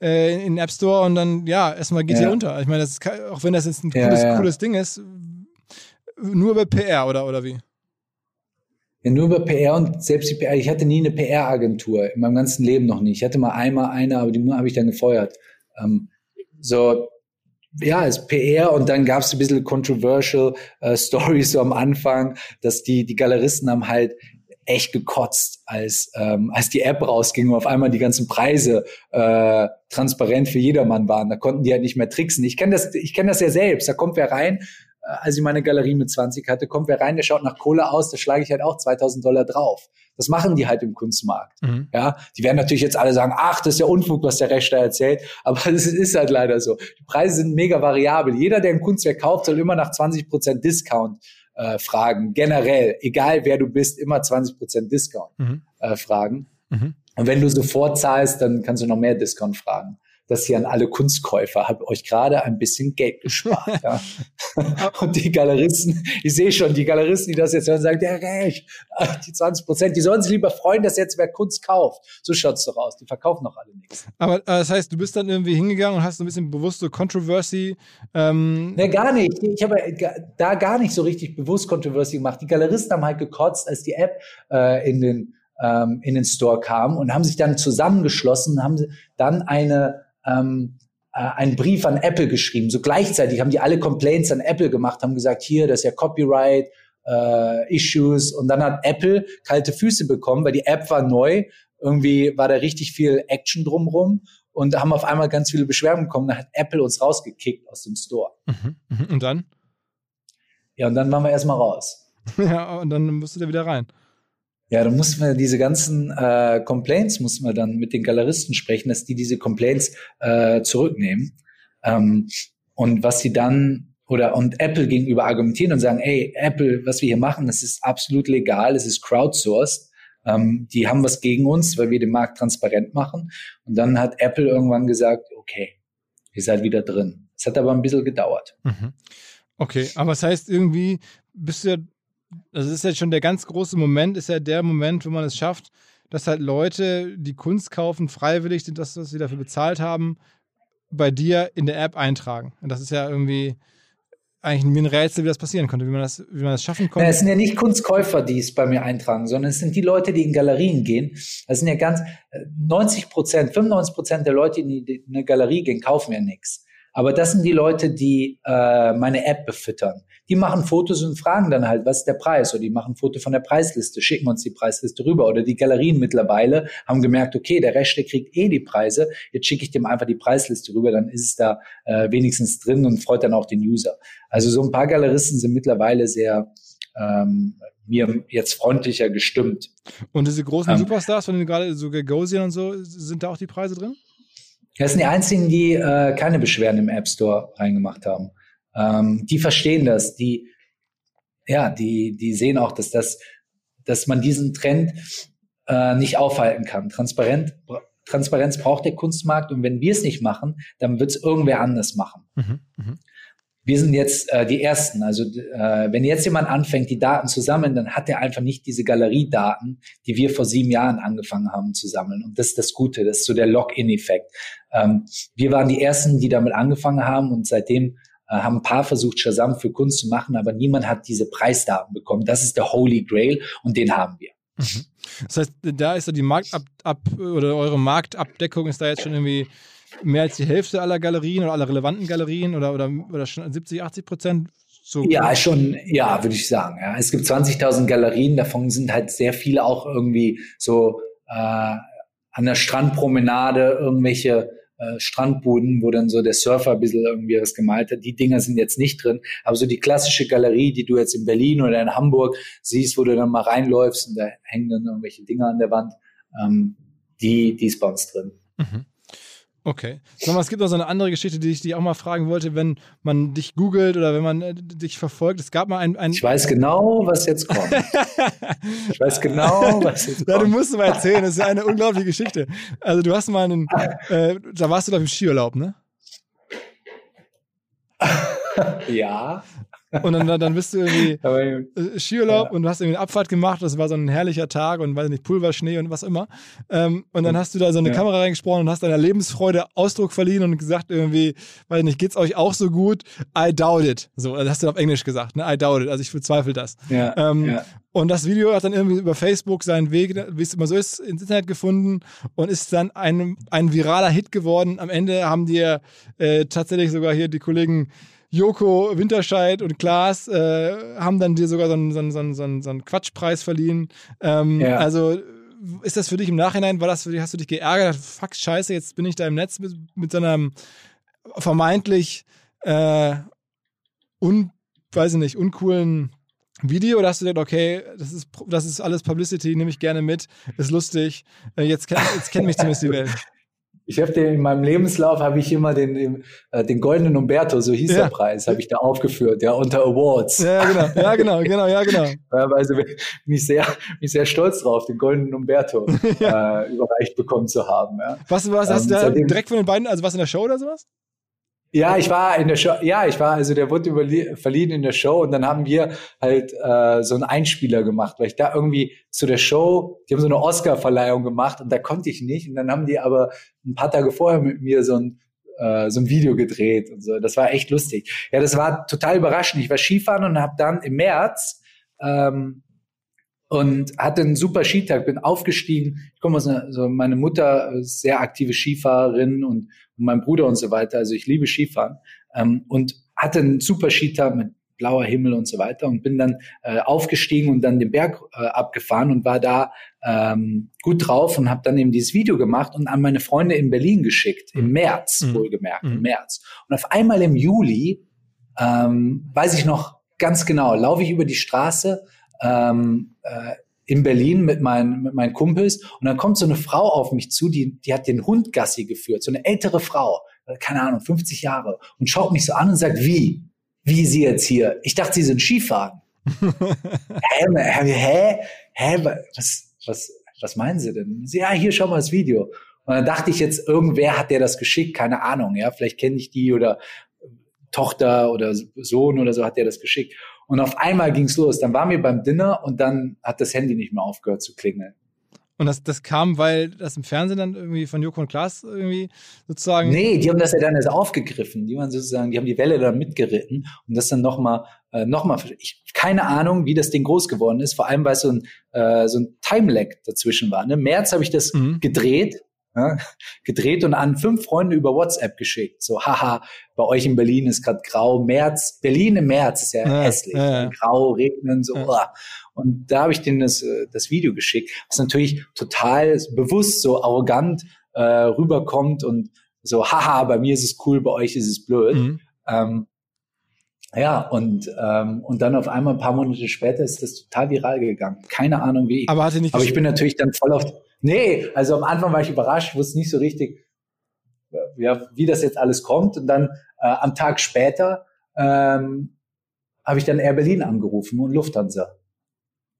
äh, in den App Store und dann, ja, erstmal geht ja. die unter. Ich meine, das ist, auch wenn das jetzt ein cooles, ja, ja. cooles Ding ist, nur über PR oder, oder wie? Ja, nur über PR und selbst die PR. Ich hatte nie eine PR-Agentur, in meinem ganzen Leben noch nie. Ich hatte mal einmal eine, aber die habe ich dann gefeuert. Ähm, so, ja, es PR und dann gab es ein bisschen controversial äh, Stories so am Anfang, dass die, die Galeristen haben halt echt gekotzt, als, ähm, als die App rausging und auf einmal die ganzen Preise äh, transparent für jedermann waren. Da konnten die halt nicht mehr tricksen. Ich kenne das, ich kenne das ja selbst. Da kommt wer rein, als ich meine Galerie mit 20 hatte, kommt wer rein, der schaut nach Kohle aus, da schlage ich halt auch 2000 Dollar drauf. Das machen die halt im Kunstmarkt. Mhm. Ja, die werden natürlich jetzt alle sagen, ach, das ist ja Unfug, was der Rechter erzählt. Aber es ist halt leider so. Die Preise sind mega variabel. Jeder, der ein Kunstwerk kauft, soll immer nach 20 Prozent Discount äh, fragen. Generell, egal wer du bist, immer 20 Prozent Discount mhm. äh, fragen. Mhm. Und wenn du sofort zahlst, dann kannst du noch mehr Discount fragen das hier an alle Kunstkäufer, habe euch gerade ein bisschen Geld gespart. ja. Und die Galeristen, ich sehe schon, die Galeristen, die das jetzt hören, sagen, der recht, die 20 Prozent, die sollen sich lieber freuen, dass jetzt wer Kunst kauft. So schaut's doch aus. Die verkaufen noch alle nichts. Aber äh, das heißt, du bist dann irgendwie hingegangen und hast ein bisschen bewusste Controversy. Ähm ne, gar nicht. Ich habe da gar nicht so richtig bewusst Controversy gemacht. Die Galeristen haben halt gekotzt, als die App äh, in den ähm, in den Store kam und haben sich dann zusammengeschlossen, haben dann eine ähm, äh, einen Brief an Apple geschrieben. So gleichzeitig haben die alle Complaints an Apple gemacht, haben gesagt, hier, das ist ja Copyright, äh, Issues. Und dann hat Apple kalte Füße bekommen, weil die App war neu. Irgendwie war da richtig viel Action drumrum und haben auf einmal ganz viele Beschwerden bekommen. Dann hat Apple uns rausgekickt aus dem Store. Mhm, mhm. Und dann? Ja, und dann waren wir erstmal raus. Ja, und dann musst du da wieder rein. Ja, dann mussten wir diese ganzen äh, Complaints, mussten wir dann mit den Galeristen sprechen, dass die diese Complaints äh, zurücknehmen. Ähm, und was sie dann oder und Apple gegenüber argumentieren und sagen, ey, Apple, was wir hier machen, das ist absolut legal, es ist crowdsourced. Ähm, die haben was gegen uns, weil wir den Markt transparent machen. Und dann hat Apple irgendwann gesagt, okay, ihr seid wieder drin. Es hat aber ein bisschen gedauert. Mhm. Okay, aber es das heißt irgendwie, bist du ja also das ist jetzt schon der ganz große Moment, ist ja der Moment, wo man es schafft, dass halt Leute, die Kunst kaufen, freiwillig das, was sie dafür bezahlt haben, bei dir in der App eintragen. Und das ist ja irgendwie eigentlich wie ein Rätsel, wie das passieren konnte, wie man das, wie man das schaffen konnte. Na, es sind ja nicht Kunstkäufer, die es bei mir eintragen, sondern es sind die Leute, die in Galerien gehen. Das sind ja ganz 90 Prozent, 95 Prozent der Leute, die in eine Galerie gehen, kaufen ja nichts. Aber das sind die Leute, die äh, meine App befüttern. Die machen Fotos und fragen dann halt, was ist der Preis? Oder die machen ein Foto von der Preisliste, schicken uns die Preisliste rüber. Oder die Galerien mittlerweile haben gemerkt, okay, der der kriegt eh die Preise. Jetzt schicke ich dem einfach die Preisliste rüber, dann ist es da äh, wenigstens drin und freut dann auch den User. Also so ein paar Galeristen sind mittlerweile sehr ähm, mir jetzt freundlicher gestimmt. Und diese großen ähm, Superstars, von denen gerade so Gagosian und so, sind da auch die Preise drin? Das sind die einzigen, die äh, keine Beschwerden im App Store reingemacht haben. Ähm, die verstehen das, die, ja, die, die sehen auch, dass das, dass man diesen Trend äh, nicht aufhalten kann. Transparent, Transparenz braucht der Kunstmarkt und wenn wir es nicht machen, dann wird es irgendwer anders machen. Mhm, mh wir sind jetzt äh, die Ersten. Also äh, wenn jetzt jemand anfängt, die Daten zu sammeln, dann hat er einfach nicht diese Galeriedaten, die wir vor sieben Jahren angefangen haben zu sammeln. Und das ist das Gute, das ist so der Login-Effekt. Ähm, wir waren die Ersten, die damit angefangen haben und seitdem haben ein paar versucht, Shazam für Kunst zu machen, aber niemand hat diese Preisdaten bekommen. Das ist der Holy Grail und den haben wir. Mhm. Das heißt, da ist so die Marktab oder eure Marktabdeckung ist da jetzt schon irgendwie mehr als die Hälfte aller Galerien oder aller relevanten Galerien oder, oder, oder schon 70, 80 Prozent? So ja, schon, ja, würde ich sagen. Ja. Es gibt 20.000 Galerien, davon sind halt sehr viele auch irgendwie so äh, an der Strandpromenade irgendwelche äh, Strandbuden, wo dann so der Surfer ein bisschen irgendwie was gemalt hat. Die Dinger sind jetzt nicht drin. Aber so die klassische Galerie, die du jetzt in Berlin oder in Hamburg siehst, wo du dann mal reinläufst und da hängen dann irgendwelche Dinger an der Wand, ähm, die, die ist bei uns drin. Mhm. Okay. Sag mal, es gibt noch so eine andere Geschichte, die ich dich auch mal fragen wollte, wenn man dich googelt oder wenn man äh, dich verfolgt. Es gab mal ein, ein Ich weiß genau, was jetzt kommt. ich weiß genau, was jetzt kommt. Ja, du musst mal erzählen, das ist eine unglaubliche Geschichte. Also du hast mal einen, äh, da warst du doch im Skiurlaub, ne? ja. Und dann, dann bist du irgendwie äh, Skiurlaub ja. und du hast irgendwie eine Abfahrt gemacht. Das war so ein herrlicher Tag und weiß nicht, Pulverschnee und was immer. Ähm, und dann hast du da so eine ja. Kamera reingesprochen und hast deiner Lebensfreude Ausdruck verliehen und gesagt irgendwie, weiß nicht, geht's euch auch so gut? I doubt it. So, das hast du auf Englisch gesagt, ne? I doubt it. Also ich bezweifle das. Ja. Ähm, ja. Und das Video hat dann irgendwie über Facebook seinen Weg, wie es immer so ist, ins Internet gefunden und ist dann ein, ein viraler Hit geworden. Am Ende haben dir äh, tatsächlich sogar hier die Kollegen Joko Winterscheid und Klaas äh, haben dann dir sogar so einen, so einen, so einen, so einen Quatschpreis verliehen. Ähm, ja. Also ist das für dich im Nachhinein, war das für dich, hast du dich geärgert? Fuck, scheiße, jetzt bin ich da im Netz mit, mit so einem vermeintlich äh, un, weiß ich nicht, uncoolen Video oder hast du gedacht, okay, das ist, das ist alles Publicity, nehme ich gerne mit, ist lustig, äh, jetzt, kenn, jetzt kennt mich zumindest die Welt. Ich habe den in meinem Lebenslauf habe ich immer den, den, äh, den goldenen Umberto, so hieß ja. der Preis, habe ich da aufgeführt, ja unter Awards. Ja genau, ja genau, genau, ja genau. Also bin ich sehr, bin ich sehr stolz drauf, den goldenen Umberto ja. äh, überreicht bekommen zu haben. Ja. Was, was hast ähm, du da direkt von den beiden, also was in der Show oder sowas? Ja, ich war in der Show, ja, ich war, also der wurde verliehen in der Show und dann haben wir halt äh, so einen Einspieler gemacht, weil ich da irgendwie zu der Show, die haben so eine Oscar-Verleihung gemacht und da konnte ich nicht und dann haben die aber ein paar Tage vorher mit mir so ein äh, so ein Video gedreht und so. Das war echt lustig. Ja, das war total überraschend. Ich war Skifahren und habe dann im März ähm, und hatte einen super Skitag, bin aufgestiegen. Ich komme aus einer, so meine Mutter ist sehr aktive Skifahrerin und, und mein Bruder und so weiter. Also ich liebe Skifahren ähm, und hatte einen super Skitag mit blauer Himmel und so weiter und bin dann äh, aufgestiegen und dann den Berg äh, abgefahren und war da ähm, gut drauf und habe dann eben dieses Video gemacht und an meine Freunde in Berlin geschickt, im mhm. März, mhm. wohlgemerkt, mhm. im März. Und auf einmal im Juli, ähm, weiß ich noch ganz genau, laufe ich über die Straße ähm, äh, in Berlin mit meinen, mit meinen Kumpels und dann kommt so eine Frau auf mich zu, die, die hat den Hund Gassi geführt, so eine ältere Frau, keine Ahnung, 50 Jahre und schaut mich so an und sagt, wie? Wie Sie jetzt hier? Ich dachte, Sie sind Skifahren. hä, hä, hä, was, was, was meinen Sie denn? Sie, ja, hier, schau mal das Video. Und dann dachte ich jetzt, irgendwer hat der das geschickt, keine Ahnung, ja, vielleicht kenne ich die oder Tochter oder Sohn oder so hat der das geschickt. Und auf einmal ging's los. Dann waren wir beim Dinner und dann hat das Handy nicht mehr aufgehört zu klingeln. Und das, das kam, weil das im Fernsehen dann irgendwie von Joko und Klaas irgendwie sozusagen. Nee, die haben das ja dann erst aufgegriffen. Die waren sozusagen, die haben die Welle dann mitgeritten und das dann nochmal, äh, nochmal, ich, keine Ahnung, wie das Ding groß geworden ist. Vor allem, weil so ein, äh, so ein Time-Lag dazwischen war. Ne? Im März habe ich das mhm. gedreht ja, gedreht und an fünf Freunde über WhatsApp geschickt. So, haha, bei euch in Berlin ist gerade grau, März, Berlin im März ist ja, ja hässlich, ja, ja. grau, regnen, so. Und da habe ich denen das, äh, das Video geschickt, was natürlich total bewusst so arrogant äh, rüberkommt und so, haha, bei mir ist es cool, bei euch ist es blöd. Mhm. Ähm, ja, und, ähm, und dann auf einmal ein paar Monate später ist das total viral gegangen. Keine Ahnung wie. Aber hatte nicht. Aber ich bin natürlich dann voll auf. Nee, also am Anfang war ich überrascht, wusste nicht so richtig, ja, wie das jetzt alles kommt. Und dann äh, am Tag später ähm, habe ich dann Air Berlin angerufen und Lufthansa.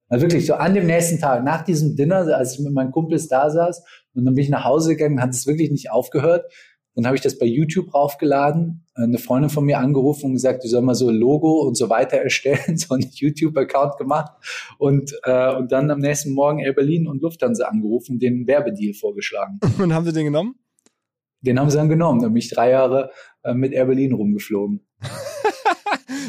Also wirklich, so an dem nächsten Tag, nach diesem Dinner, als ich mit meinen Kumpels da saß, und dann bin ich nach Hause gegangen, hat es wirklich nicht aufgehört. Dann habe ich das bei YouTube raufgeladen, eine Freundin von mir angerufen und gesagt, du soll mal so ein Logo und so weiter erstellen, so einen YouTube-Account gemacht und, äh, und dann am nächsten Morgen Air Berlin und Lufthansa angerufen, den Werbedeal vorgeschlagen. Und haben sie den genommen? Den haben sie dann genommen. Dann bin ich drei Jahre äh, mit Air Berlin rumgeflogen.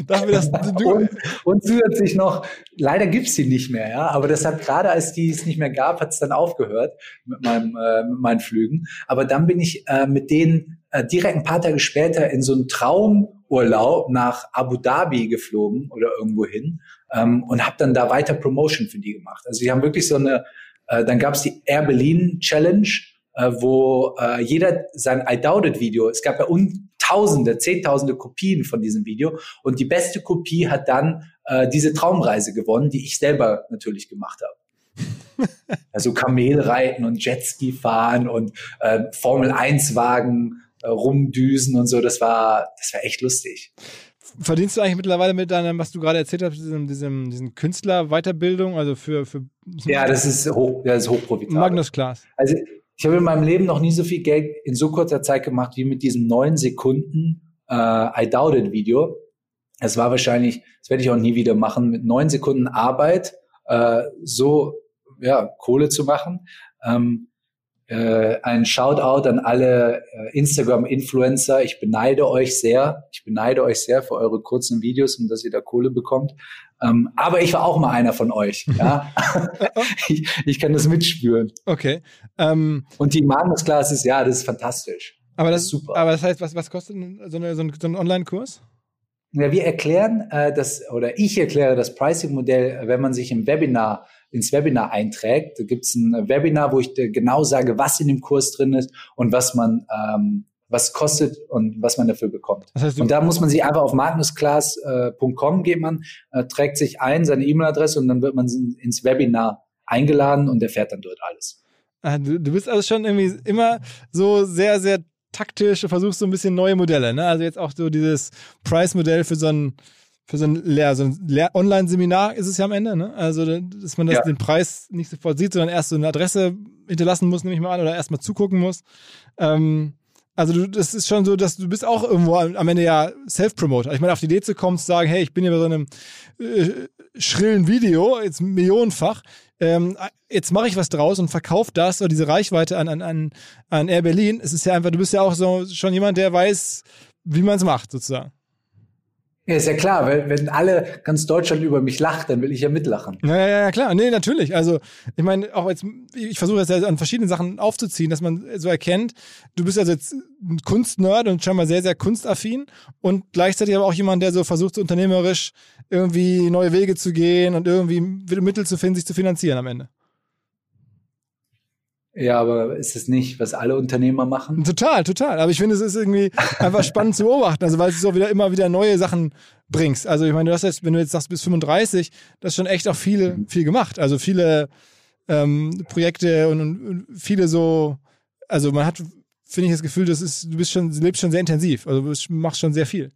das, und, und, zusätzlich noch, leider gibt's die nicht mehr, ja. Aber das hat gerade, als die es nicht mehr gab, hat es dann aufgehört mit, meinem, äh, mit meinen Flügen. Aber dann bin ich äh, mit denen äh, direkt ein paar Tage später in so einen Traumurlaub nach Abu Dhabi geflogen oder irgendwo hin ähm, und habe dann da weiter Promotion für die gemacht. Also die haben wirklich so eine, äh, dann gab's die Air Berlin Challenge, äh, wo äh, jeder sein I Doubt It Video, es gab ja un Tausende, Zehntausende Kopien von diesem Video. Und die beste Kopie hat dann äh, diese Traumreise gewonnen, die ich selber natürlich gemacht habe. also Kamelreiten und Jetski fahren und äh, Formel 1 Wagen äh, rumdüsen und so. Das war, das war echt lustig. Verdienst du eigentlich mittlerweile mit deinem, was du gerade erzählt hast, diesem, diesem, diesen Künstler-Weiterbildung, also für, für Ja, das ist hoch, das ist hochprofitabel. Magnus Klaas. Also ich habe in meinem Leben noch nie so viel Geld in so kurzer Zeit gemacht wie mit diesem neun Sekunden äh, I Doubt It Video. Es war wahrscheinlich, das werde ich auch nie wieder machen, mit neun Sekunden Arbeit äh, so ja, Kohle zu machen. Ähm, äh, ein Shoutout an alle äh, Instagram-Influencer. Ich beneide euch sehr. Ich beneide euch sehr für eure kurzen Videos und dass ihr da Kohle bekommt. Ähm, aber ich war auch mal einer von euch. Ja? ich, ich, kann das mitspüren. Okay. Ähm, und die Magnus Class ist, ja, das ist fantastisch. Aber das, das ist super. Aber das heißt, was, was kostet so, eine, so ein, so ein Online-Kurs? Ja, wir erklären äh, das, oder ich erkläre das Pricing-Modell, wenn man sich im Webinar ins Webinar einträgt. Da gibt's ein Webinar, wo ich genau sage, was in dem Kurs drin ist und was man ähm, was kostet und was man dafür bekommt. Das heißt, und da muss man sich einfach auf magnusclass.com geht man, äh, trägt sich ein, seine E-Mail-Adresse und dann wird man ins Webinar eingeladen und erfährt dann dort alles. Ah, du, du bist also schon irgendwie immer so sehr, sehr taktisch, versuchst so ein bisschen neue Modelle, ne? Also jetzt auch so dieses Price-Modell für so ein für so ein, Lehr so ein Online-Seminar ist es ja am Ende, ne? Also, dass man das, ja. den Preis nicht sofort sieht, sondern erst so eine Adresse hinterlassen muss, nehme ich mal an, oder erst mal zugucken muss. Ähm, also du, das ist schon so, dass du bist auch irgendwo am Ende ja Self-Promoter. Ich meine, auf die Idee zu kommen, zu sagen, hey, ich bin hier bei so einem äh, schrillen Video, jetzt millionenfach, ähm, jetzt mache ich was draus und verkaufe das oder diese Reichweite an, an, an, an Air Berlin. Es ist ja einfach, du bist ja auch so schon jemand, der weiß, wie man es macht, sozusagen. Ja, ist ja klar, weil wenn alle ganz Deutschland über mich lacht, dann will ich ja mitlachen. Ja, ja, ja, klar. Nee, natürlich. Also, ich meine, auch jetzt, ich versuche das ja an verschiedenen Sachen aufzuziehen, dass man so erkennt, du bist also jetzt ein Kunstnerd und scheinbar sehr, sehr kunstaffin und gleichzeitig aber auch jemand, der so versucht, so unternehmerisch irgendwie neue Wege zu gehen und irgendwie Mittel zu finden, sich zu finanzieren am Ende. Ja, aber ist es nicht, was alle Unternehmer machen? Total, total. Aber ich finde, es ist irgendwie einfach spannend zu beobachten. Also, weil es so wieder immer wieder neue Sachen bringst. Also, ich meine, du hast jetzt, wenn du jetzt sagst, bis 35, das ist schon echt auch viel, viel gemacht. Also, viele ähm, Projekte und, und viele so, also, man hat, finde ich, das Gefühl, das ist, du bist schon, du lebst schon sehr intensiv. Also, du machst schon sehr viel.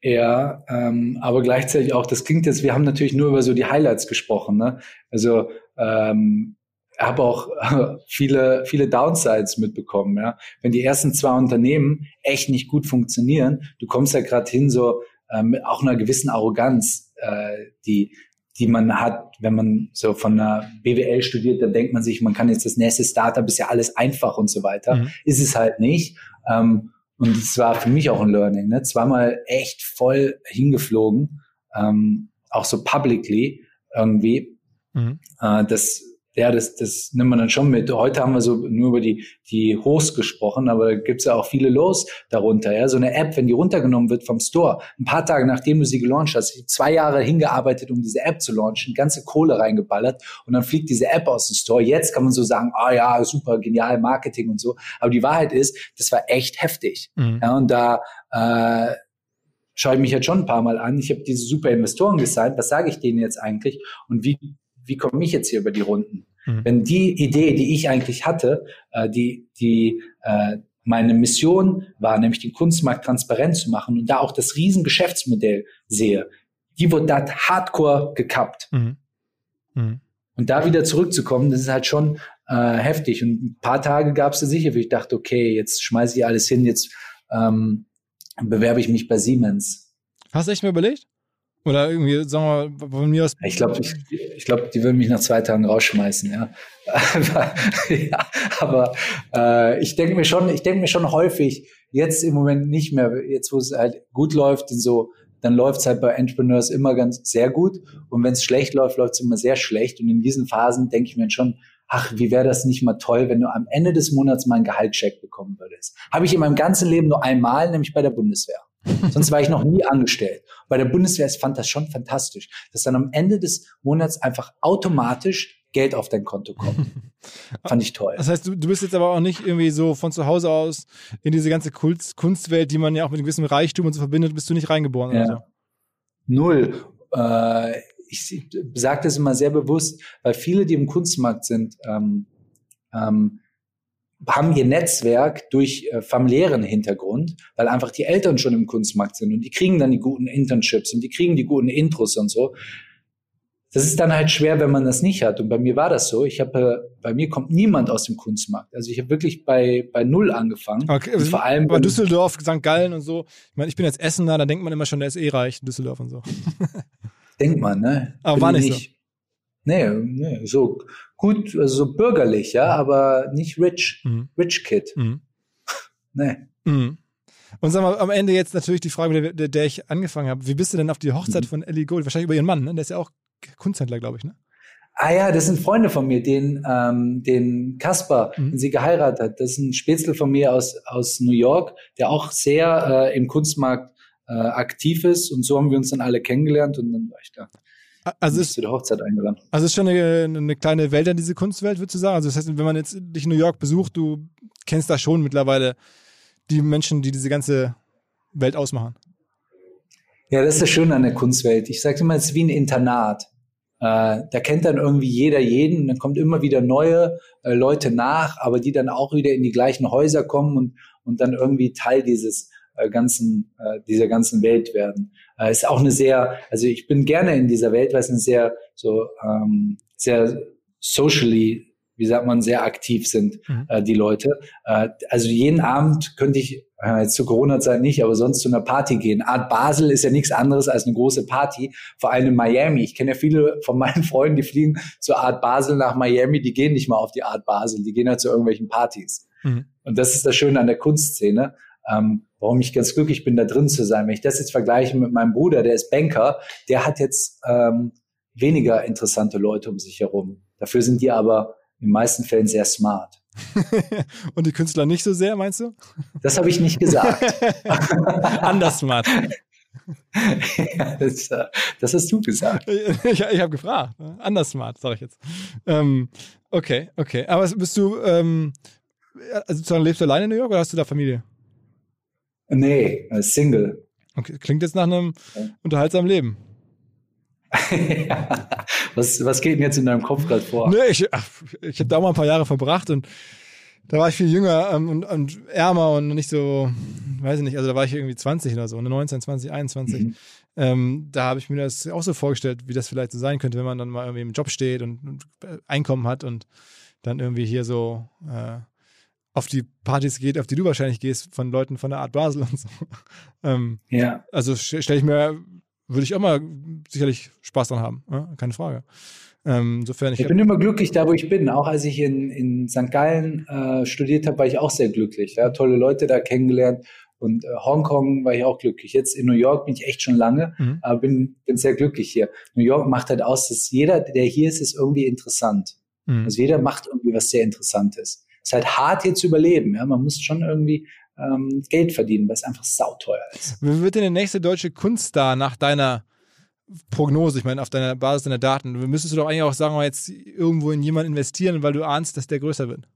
Ja, ähm, aber gleichzeitig auch, das klingt jetzt, wir haben natürlich nur über so die Highlights gesprochen, ne? Also, ähm, habe auch viele, viele Downsides mitbekommen. Ja. Wenn die ersten zwei Unternehmen echt nicht gut funktionieren, du kommst ja gerade hin, so äh, mit auch einer gewissen Arroganz, äh, die, die man hat, wenn man so von einer BWL studiert, dann denkt man sich, man kann jetzt das nächste Startup, ist ja alles einfach und so weiter. Mhm. Ist es halt nicht. Ähm, und es war für mich auch ein Learning. Ne? Zweimal echt voll hingeflogen, ähm, auch so publicly irgendwie. Mhm. Äh, das ja, das, das nimmt man dann schon mit. Heute haben wir so nur über die, die Hochs gesprochen, aber da gibt's ja auch viele Los darunter. Ja, so eine App, wenn die runtergenommen wird vom Store, ein paar Tage nachdem du sie gelauncht hast, ich zwei Jahre hingearbeitet, um diese App zu launchen, ganze Kohle reingeballert und dann fliegt diese App aus dem Store. Jetzt kann man so sagen, ah ja, super, genial, Marketing und so. Aber die Wahrheit ist, das war echt heftig. Mhm. Ja, und da äh, schaue ich mich jetzt schon ein paar Mal an. Ich habe diese super Investoren gesigned. Was sage ich denen jetzt eigentlich? Und wie wie komme ich jetzt hier über die Runden? Mhm. Wenn die Idee, die ich eigentlich hatte, äh, die, die äh, meine Mission war, nämlich den Kunstmarkt transparent zu machen und da auch das Riesengeschäftsmodell sehe, die wird da hardcore gekappt. Mhm. Mhm. Und da wieder zurückzukommen, das ist halt schon äh, heftig. Und ein paar Tage gab es da sicher, wo ich dachte, okay, jetzt schmeiße ich alles hin, jetzt ähm, bewerbe ich mich bei Siemens. Hast du echt mal überlegt? Oder irgendwie, sagen wir von mir aus. Ich glaube, ich, ich glaub, die würden mich nach zwei Tagen rausschmeißen, ja. ja aber äh, ich denke mir schon, ich denke mir schon häufig, jetzt im Moment nicht mehr, jetzt wo es halt gut läuft und so, dann läuft es halt bei Entrepreneurs immer ganz sehr gut. Und wenn es schlecht läuft, läuft es immer sehr schlecht. Und in diesen Phasen denke ich mir schon, ach, wie wäre das nicht mal toll, wenn du am Ende des Monats mal einen Gehaltscheck bekommen würdest. Habe ich in meinem ganzen Leben nur einmal, nämlich bei der Bundeswehr. Sonst war ich noch nie angestellt. Bei der Bundeswehr ich fand das schon fantastisch, dass dann am Ende des Monats einfach automatisch Geld auf dein Konto kommt. Fand ich toll. Das heißt, du, du bist jetzt aber auch nicht irgendwie so von zu Hause aus in diese ganze Kunst, Kunstwelt, die man ja auch mit einem gewissen Reichtum und so verbindet, bist du nicht reingeboren ja. oder so? Null. Äh, ich sage das immer sehr bewusst, weil viele, die im Kunstmarkt sind, ähm, ähm, haben ihr Netzwerk durch äh, familiären Hintergrund, weil einfach die Eltern schon im Kunstmarkt sind und die kriegen dann die guten Internships und die kriegen die guten Intros und so. Das ist dann halt schwer, wenn man das nicht hat. Und bei mir war das so. Ich habe, äh, bei mir kommt niemand aus dem Kunstmarkt. Also ich habe wirklich bei bei null angefangen. Okay, und vor allem bei Düsseldorf, St. Gallen und so. Ich meine, ich bin jetzt Essener, da denkt man immer schon, der ist eh reich, Düsseldorf und so. Denkt man, ne? Aber bin war nicht, nicht. Nee, nee, so gut, also so bürgerlich, ja, aber nicht rich, mhm. rich Kid. Mhm. nee. Mhm. Und sag mal, am Ende jetzt natürlich die Frage, mit der, der ich angefangen habe. Wie bist du denn auf die Hochzeit mhm. von Ellie Gold? Wahrscheinlich über ihren Mann, ne? Der ist ja auch Kunsthändler, glaube ich, ne? Ah ja, das sind Freunde von mir, den, ähm, den Kasper, mhm. den sie geheiratet hat. Das ist ein Spätzle von mir aus, aus New York, der auch sehr äh, im Kunstmarkt äh, aktiv ist. Und so haben wir uns dann alle kennengelernt und dann war ich da. Also ist, zu der Hochzeit eingeladen. Also ist schon eine, eine kleine Welt an diese Kunstwelt, würdest du sagen? Also das heißt, wenn man jetzt dich in New York besucht, du kennst da schon mittlerweile die Menschen, die diese ganze Welt ausmachen. Ja, das ist das Schöne an der Kunstwelt. Ich sage immer, es ist wie ein Internat. Äh, da kennt dann irgendwie jeder jeden, dann kommt immer wieder neue äh, Leute nach, aber die dann auch wieder in die gleichen Häuser kommen und, und dann irgendwie Teil dieses äh, ganzen, dieser ganzen Welt werden. Äh, ist auch eine sehr, also ich bin gerne in dieser Welt, weil es eine sehr, so, ähm, sehr socially wie sagt man, sehr aktiv sind, mhm. äh, die Leute. Äh, also jeden Abend könnte ich, äh, jetzt zur Corona-Zeit nicht, aber sonst zu einer Party gehen. Art Basel ist ja nichts anderes als eine große Party, vor allem in Miami. Ich kenne ja viele von meinen Freunden, die fliegen zur Art Basel nach Miami, die gehen nicht mal auf die Art Basel, die gehen halt zu irgendwelchen Partys. Mhm. Und das ist das Schöne an der Kunstszene. Ähm, warum ich ganz glücklich bin, da drin zu sein. Wenn ich das jetzt vergleiche mit meinem Bruder, der ist Banker, der hat jetzt ähm, weniger interessante Leute um sich herum. Dafür sind die aber in den meisten Fällen sehr smart. Und die Künstler nicht so sehr, meinst du? Das habe ich nicht gesagt. Anders smart. ja, das, äh, das, hast du gesagt. Ich, ich habe gefragt. Anders smart, sage ich jetzt. Ähm, okay, okay. Aber bist du, ähm, also lebst du alleine in New York oder hast du da Familie? Nee, Single. Okay, klingt jetzt nach einem unterhaltsamen Leben. was, was geht denn jetzt in deinem Kopf gerade vor? Nee, ich, ich habe da mal ein paar Jahre verbracht und da war ich viel jünger ähm, und, und ärmer und nicht so, weiß ich nicht, also da war ich irgendwie 20 oder so, 19, 20, 21. Mhm. Ähm, da habe ich mir das auch so vorgestellt, wie das vielleicht so sein könnte, wenn man dann mal irgendwie im Job steht und, und Einkommen hat und dann irgendwie hier so äh, auf die Partys geht, auf die du wahrscheinlich gehst, von Leuten von der Art Basel und so. ähm, ja. Also stelle ich mir würde ich auch mal sicherlich Spaß dran haben, ja? keine Frage. Ähm, insofern ich, ich bin immer glücklich da, wo ich bin. Auch als ich in, in St. Gallen äh, studiert habe, war ich auch sehr glücklich. Ja? Tolle Leute da kennengelernt. Und äh, Hongkong war ich auch glücklich. Jetzt in New York bin ich echt schon lange, mhm. aber bin, bin sehr glücklich hier. New York macht halt aus, dass jeder, der hier ist, ist irgendwie interessant. Mhm. Also jeder macht irgendwie was sehr Interessantes. Es ist halt hart hier zu überleben. Ja? Man muss schon irgendwie ähm, Geld verdienen, weil es einfach sauteuer ist. Wer wird denn der nächste deutsche Kunststar nach deiner Prognose, ich meine, auf deiner Basis deiner Daten, müsstest du doch eigentlich auch sagen, mal jetzt irgendwo in jemanden investieren, weil du ahnst, dass der größer wird.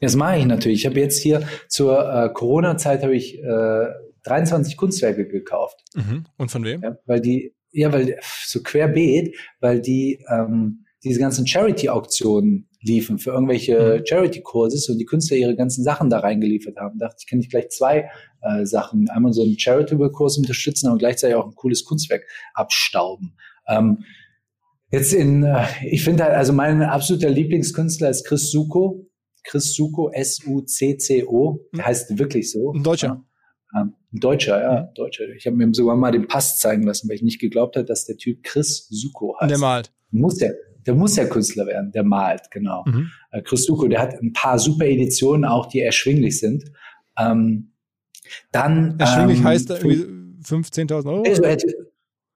Das mache ich natürlich. Ich habe jetzt hier zur äh, Corona-Zeit habe ich äh, 23 Kunstwerke gekauft. Mhm. Und von wem? Ja, weil die, ja, weil so querbeet, weil die ähm, diese ganzen Charity-Auktionen liefen für irgendwelche mhm. Charity-Courses und die Künstler ihre ganzen Sachen da reingeliefert haben. Da dachte ich, kann ich gleich zwei äh, Sachen. Einmal so einen Charitable-Kurs unterstützen, aber gleichzeitig auch ein cooles Kunstwerk abstauben. Ähm, jetzt in, äh, ich finde halt, also mein absoluter Lieblingskünstler ist Chris Suko. Chris Suko, S-U-C-C-O. Der mhm. heißt wirklich so. Ein Deutscher. Ähm, ein Deutscher, ja, mhm. Deutscher. Ich habe mir sogar mal den Pass zeigen lassen, weil ich nicht geglaubt habe, dass der Typ Chris Suko heißt. Und der malt. Muss der der muss ja Künstler werden, der malt, genau. Mhm. Äh, Chris Duko, der hat ein paar super Editionen auch, die erschwinglich sind. Ähm, dann erschwinglich ähm, heißt irgendwie 15.000 Euro? Also,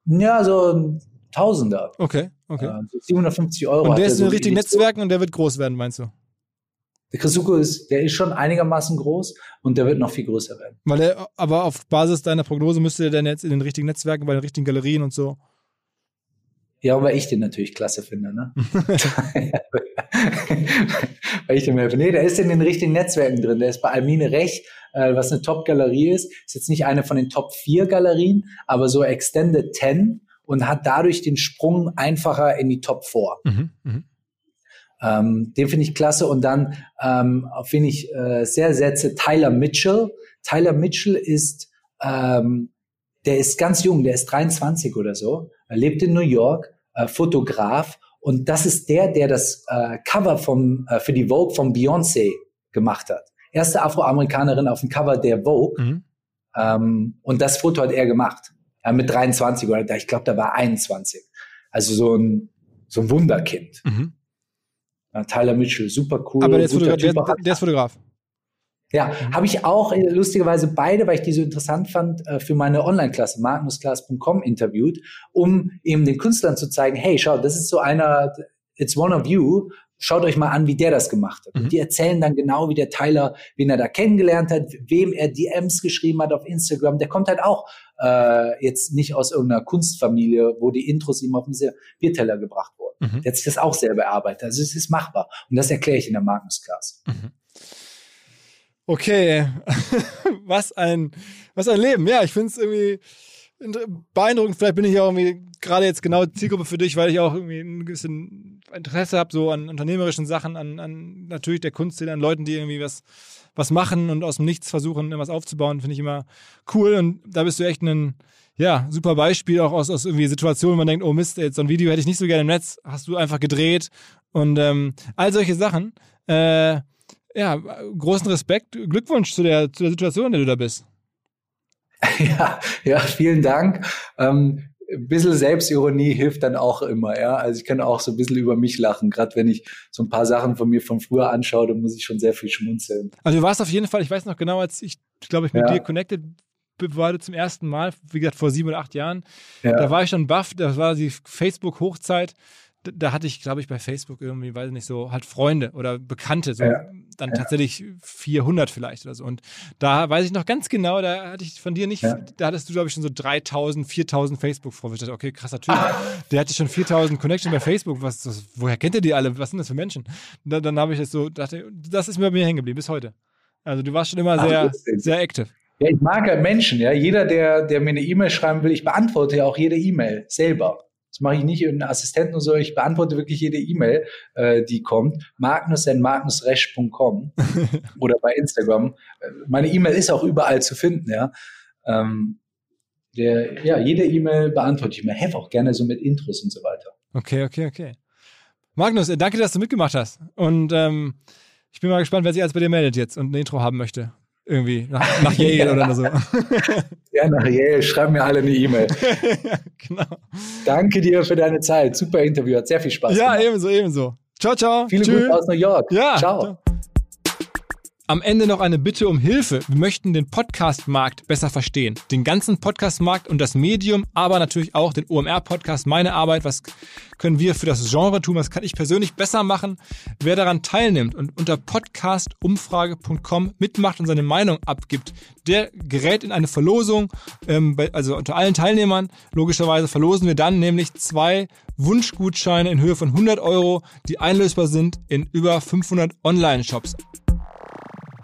ja, so Tausender. Okay, okay. Äh, so 750 Euro. Und der ist in den richtigen Netzwerken und der wird groß werden, meinst du? Der Krisuko ist, der ist schon einigermaßen groß und der wird noch viel größer werden. Weil er, aber auf Basis deiner Prognose müsste er dann jetzt in den richtigen Netzwerken, bei den richtigen Galerien und so. Ja, weil ich den natürlich klasse finde, ne? weil ich den mir, nee, der ist in den richtigen Netzwerken drin. Der ist bei Almine Rech, äh, was eine Top-Galerie ist. Ist jetzt nicht eine von den Top 4 Galerien, aber so Extended 10 und hat dadurch den Sprung einfacher in die Top 4. Mhm, mh. ähm, den finde ich klasse. Und dann, ähm, auf wen ich äh, sehr setze, Tyler Mitchell. Tyler Mitchell ist, ähm, der ist ganz jung, der ist 23 oder so lebt in New York, äh, Fotograf und das ist der, der das äh, Cover vom, äh, für die Vogue von Beyoncé gemacht hat. Erste Afroamerikanerin auf dem Cover der Vogue. Mhm. Ähm, und das Foto hat er gemacht. Ja, mit 23 oder ich glaube, da war 21. Also so ein, so ein Wunderkind. Mhm. Ja, Tyler Mitchell, super cool. Aber der ist, Fotograf, der, der ist Fotograf. Ja, mhm. habe ich auch äh, lustigerweise beide, weil ich die so interessant fand, äh, für meine Online-Klasse magnusclass.com interviewt, um eben den Künstlern zu zeigen, hey, schau, das ist so einer, it's one of you, schaut euch mal an, wie der das gemacht hat. Mhm. Und die erzählen dann genau, wie der Tyler, wen er da kennengelernt hat, wem er DMs geschrieben hat auf Instagram. Der kommt halt auch äh, jetzt nicht aus irgendeiner Kunstfamilie, wo die Intros ihm auf den Bierteller gebracht wurden. Mhm. Der hat sich das auch selber erarbeitet. Also es ist machbar. Und das erkläre ich in der Magnus-Class. Mhm. Okay, was ein, was ein Leben. Ja, ich finde es irgendwie beeindruckend. Vielleicht bin ich ja irgendwie gerade jetzt genau Zielgruppe für dich, weil ich auch irgendwie ein bisschen Interesse habe, so an unternehmerischen Sachen, an, an natürlich der Kunstszene, an Leuten, die irgendwie was, was machen und aus dem Nichts versuchen, irgendwas aufzubauen, finde ich immer cool. Und da bist du echt ein, ja, super Beispiel auch aus, aus irgendwie Situationen, wo man denkt, oh Mist, jetzt so ein Video hätte ich nicht so gerne im Netz, hast du einfach gedreht und ähm, all solche Sachen. Äh, ja, großen Respekt, Glückwunsch zu der, zu der Situation, in der du da bist. Ja, ja, vielen Dank. Ähm, ein bisschen Selbstironie hilft dann auch immer, ja. Also ich kann auch so ein bisschen über mich lachen. Gerade wenn ich so ein paar Sachen von mir von früher anschaue, dann muss ich schon sehr viel schmunzeln. Also du warst auf jeden Fall, ich weiß noch genau, als ich, glaube ich, mit ja. dir connected war zum ersten Mal, wie gesagt, vor sieben oder acht Jahren. Ja. Da war ich schon baff, das war die Facebook-Hochzeit da hatte ich, glaube ich, bei Facebook irgendwie, weiß nicht, so halt Freunde oder Bekannte, so ja. dann ja. tatsächlich 400 vielleicht oder so. Und da weiß ich noch ganz genau, da hatte ich von dir nicht, ja. da hattest du, glaube ich, schon so 3000, 4000 Facebook-Freunde. Ich dachte, okay, krasser Typ. Ah. Der hatte schon 4000 Connections bei Facebook. Was, das, woher kennt ihr die alle? Was sind das für Menschen? Da, dann habe ich das so, dachte, das ist mir bei mir hängen geblieben, bis heute. Also du warst schon immer sehr, Ach, sehr active. Ja, ich mag ja Menschen, ja. Jeder, der, der mir eine E-Mail schreiben will, ich beantworte ja auch jede E-Mail selber. Das mache ich nicht irgendeinen Assistenten oder so. Ich beantworte wirklich jede E-Mail, äh, die kommt. magnus.magnusresch.com oder bei Instagram. Meine E-Mail ist auch überall zu finden, ja. Ähm, der, ja, jede E-Mail beantworte ich mir. Helfe auch gerne so mit Intros und so weiter. Okay, okay, okay. Magnus, äh, danke, dass du mitgemacht hast. Und ähm, ich bin mal gespannt, wer sich alles bei dir meldet jetzt und ein Intro haben möchte. Irgendwie, nach, nach Yale ja. oder so. Ja, nach Yale. Schreib mir alle eine E-Mail. ja, genau. Danke dir für deine Zeit. Super Interview. Hat sehr viel Spaß ja, gemacht. Ja, ebenso, ebenso. Ciao, ciao. Viele Grüße aus New York. Ja. Ciao. Am Ende noch eine Bitte um Hilfe. Wir möchten den Podcast-Markt besser verstehen. Den ganzen Podcast-Markt und das Medium, aber natürlich auch den OMR-Podcast, meine Arbeit. Was können wir für das Genre tun? Was kann ich persönlich besser machen? Wer daran teilnimmt und unter podcastumfrage.com mitmacht und seine Meinung abgibt, der gerät in eine Verlosung. Ähm, also unter allen Teilnehmern, logischerweise, verlosen wir dann nämlich zwei Wunschgutscheine in Höhe von 100 Euro, die einlösbar sind in über 500 Online-Shops.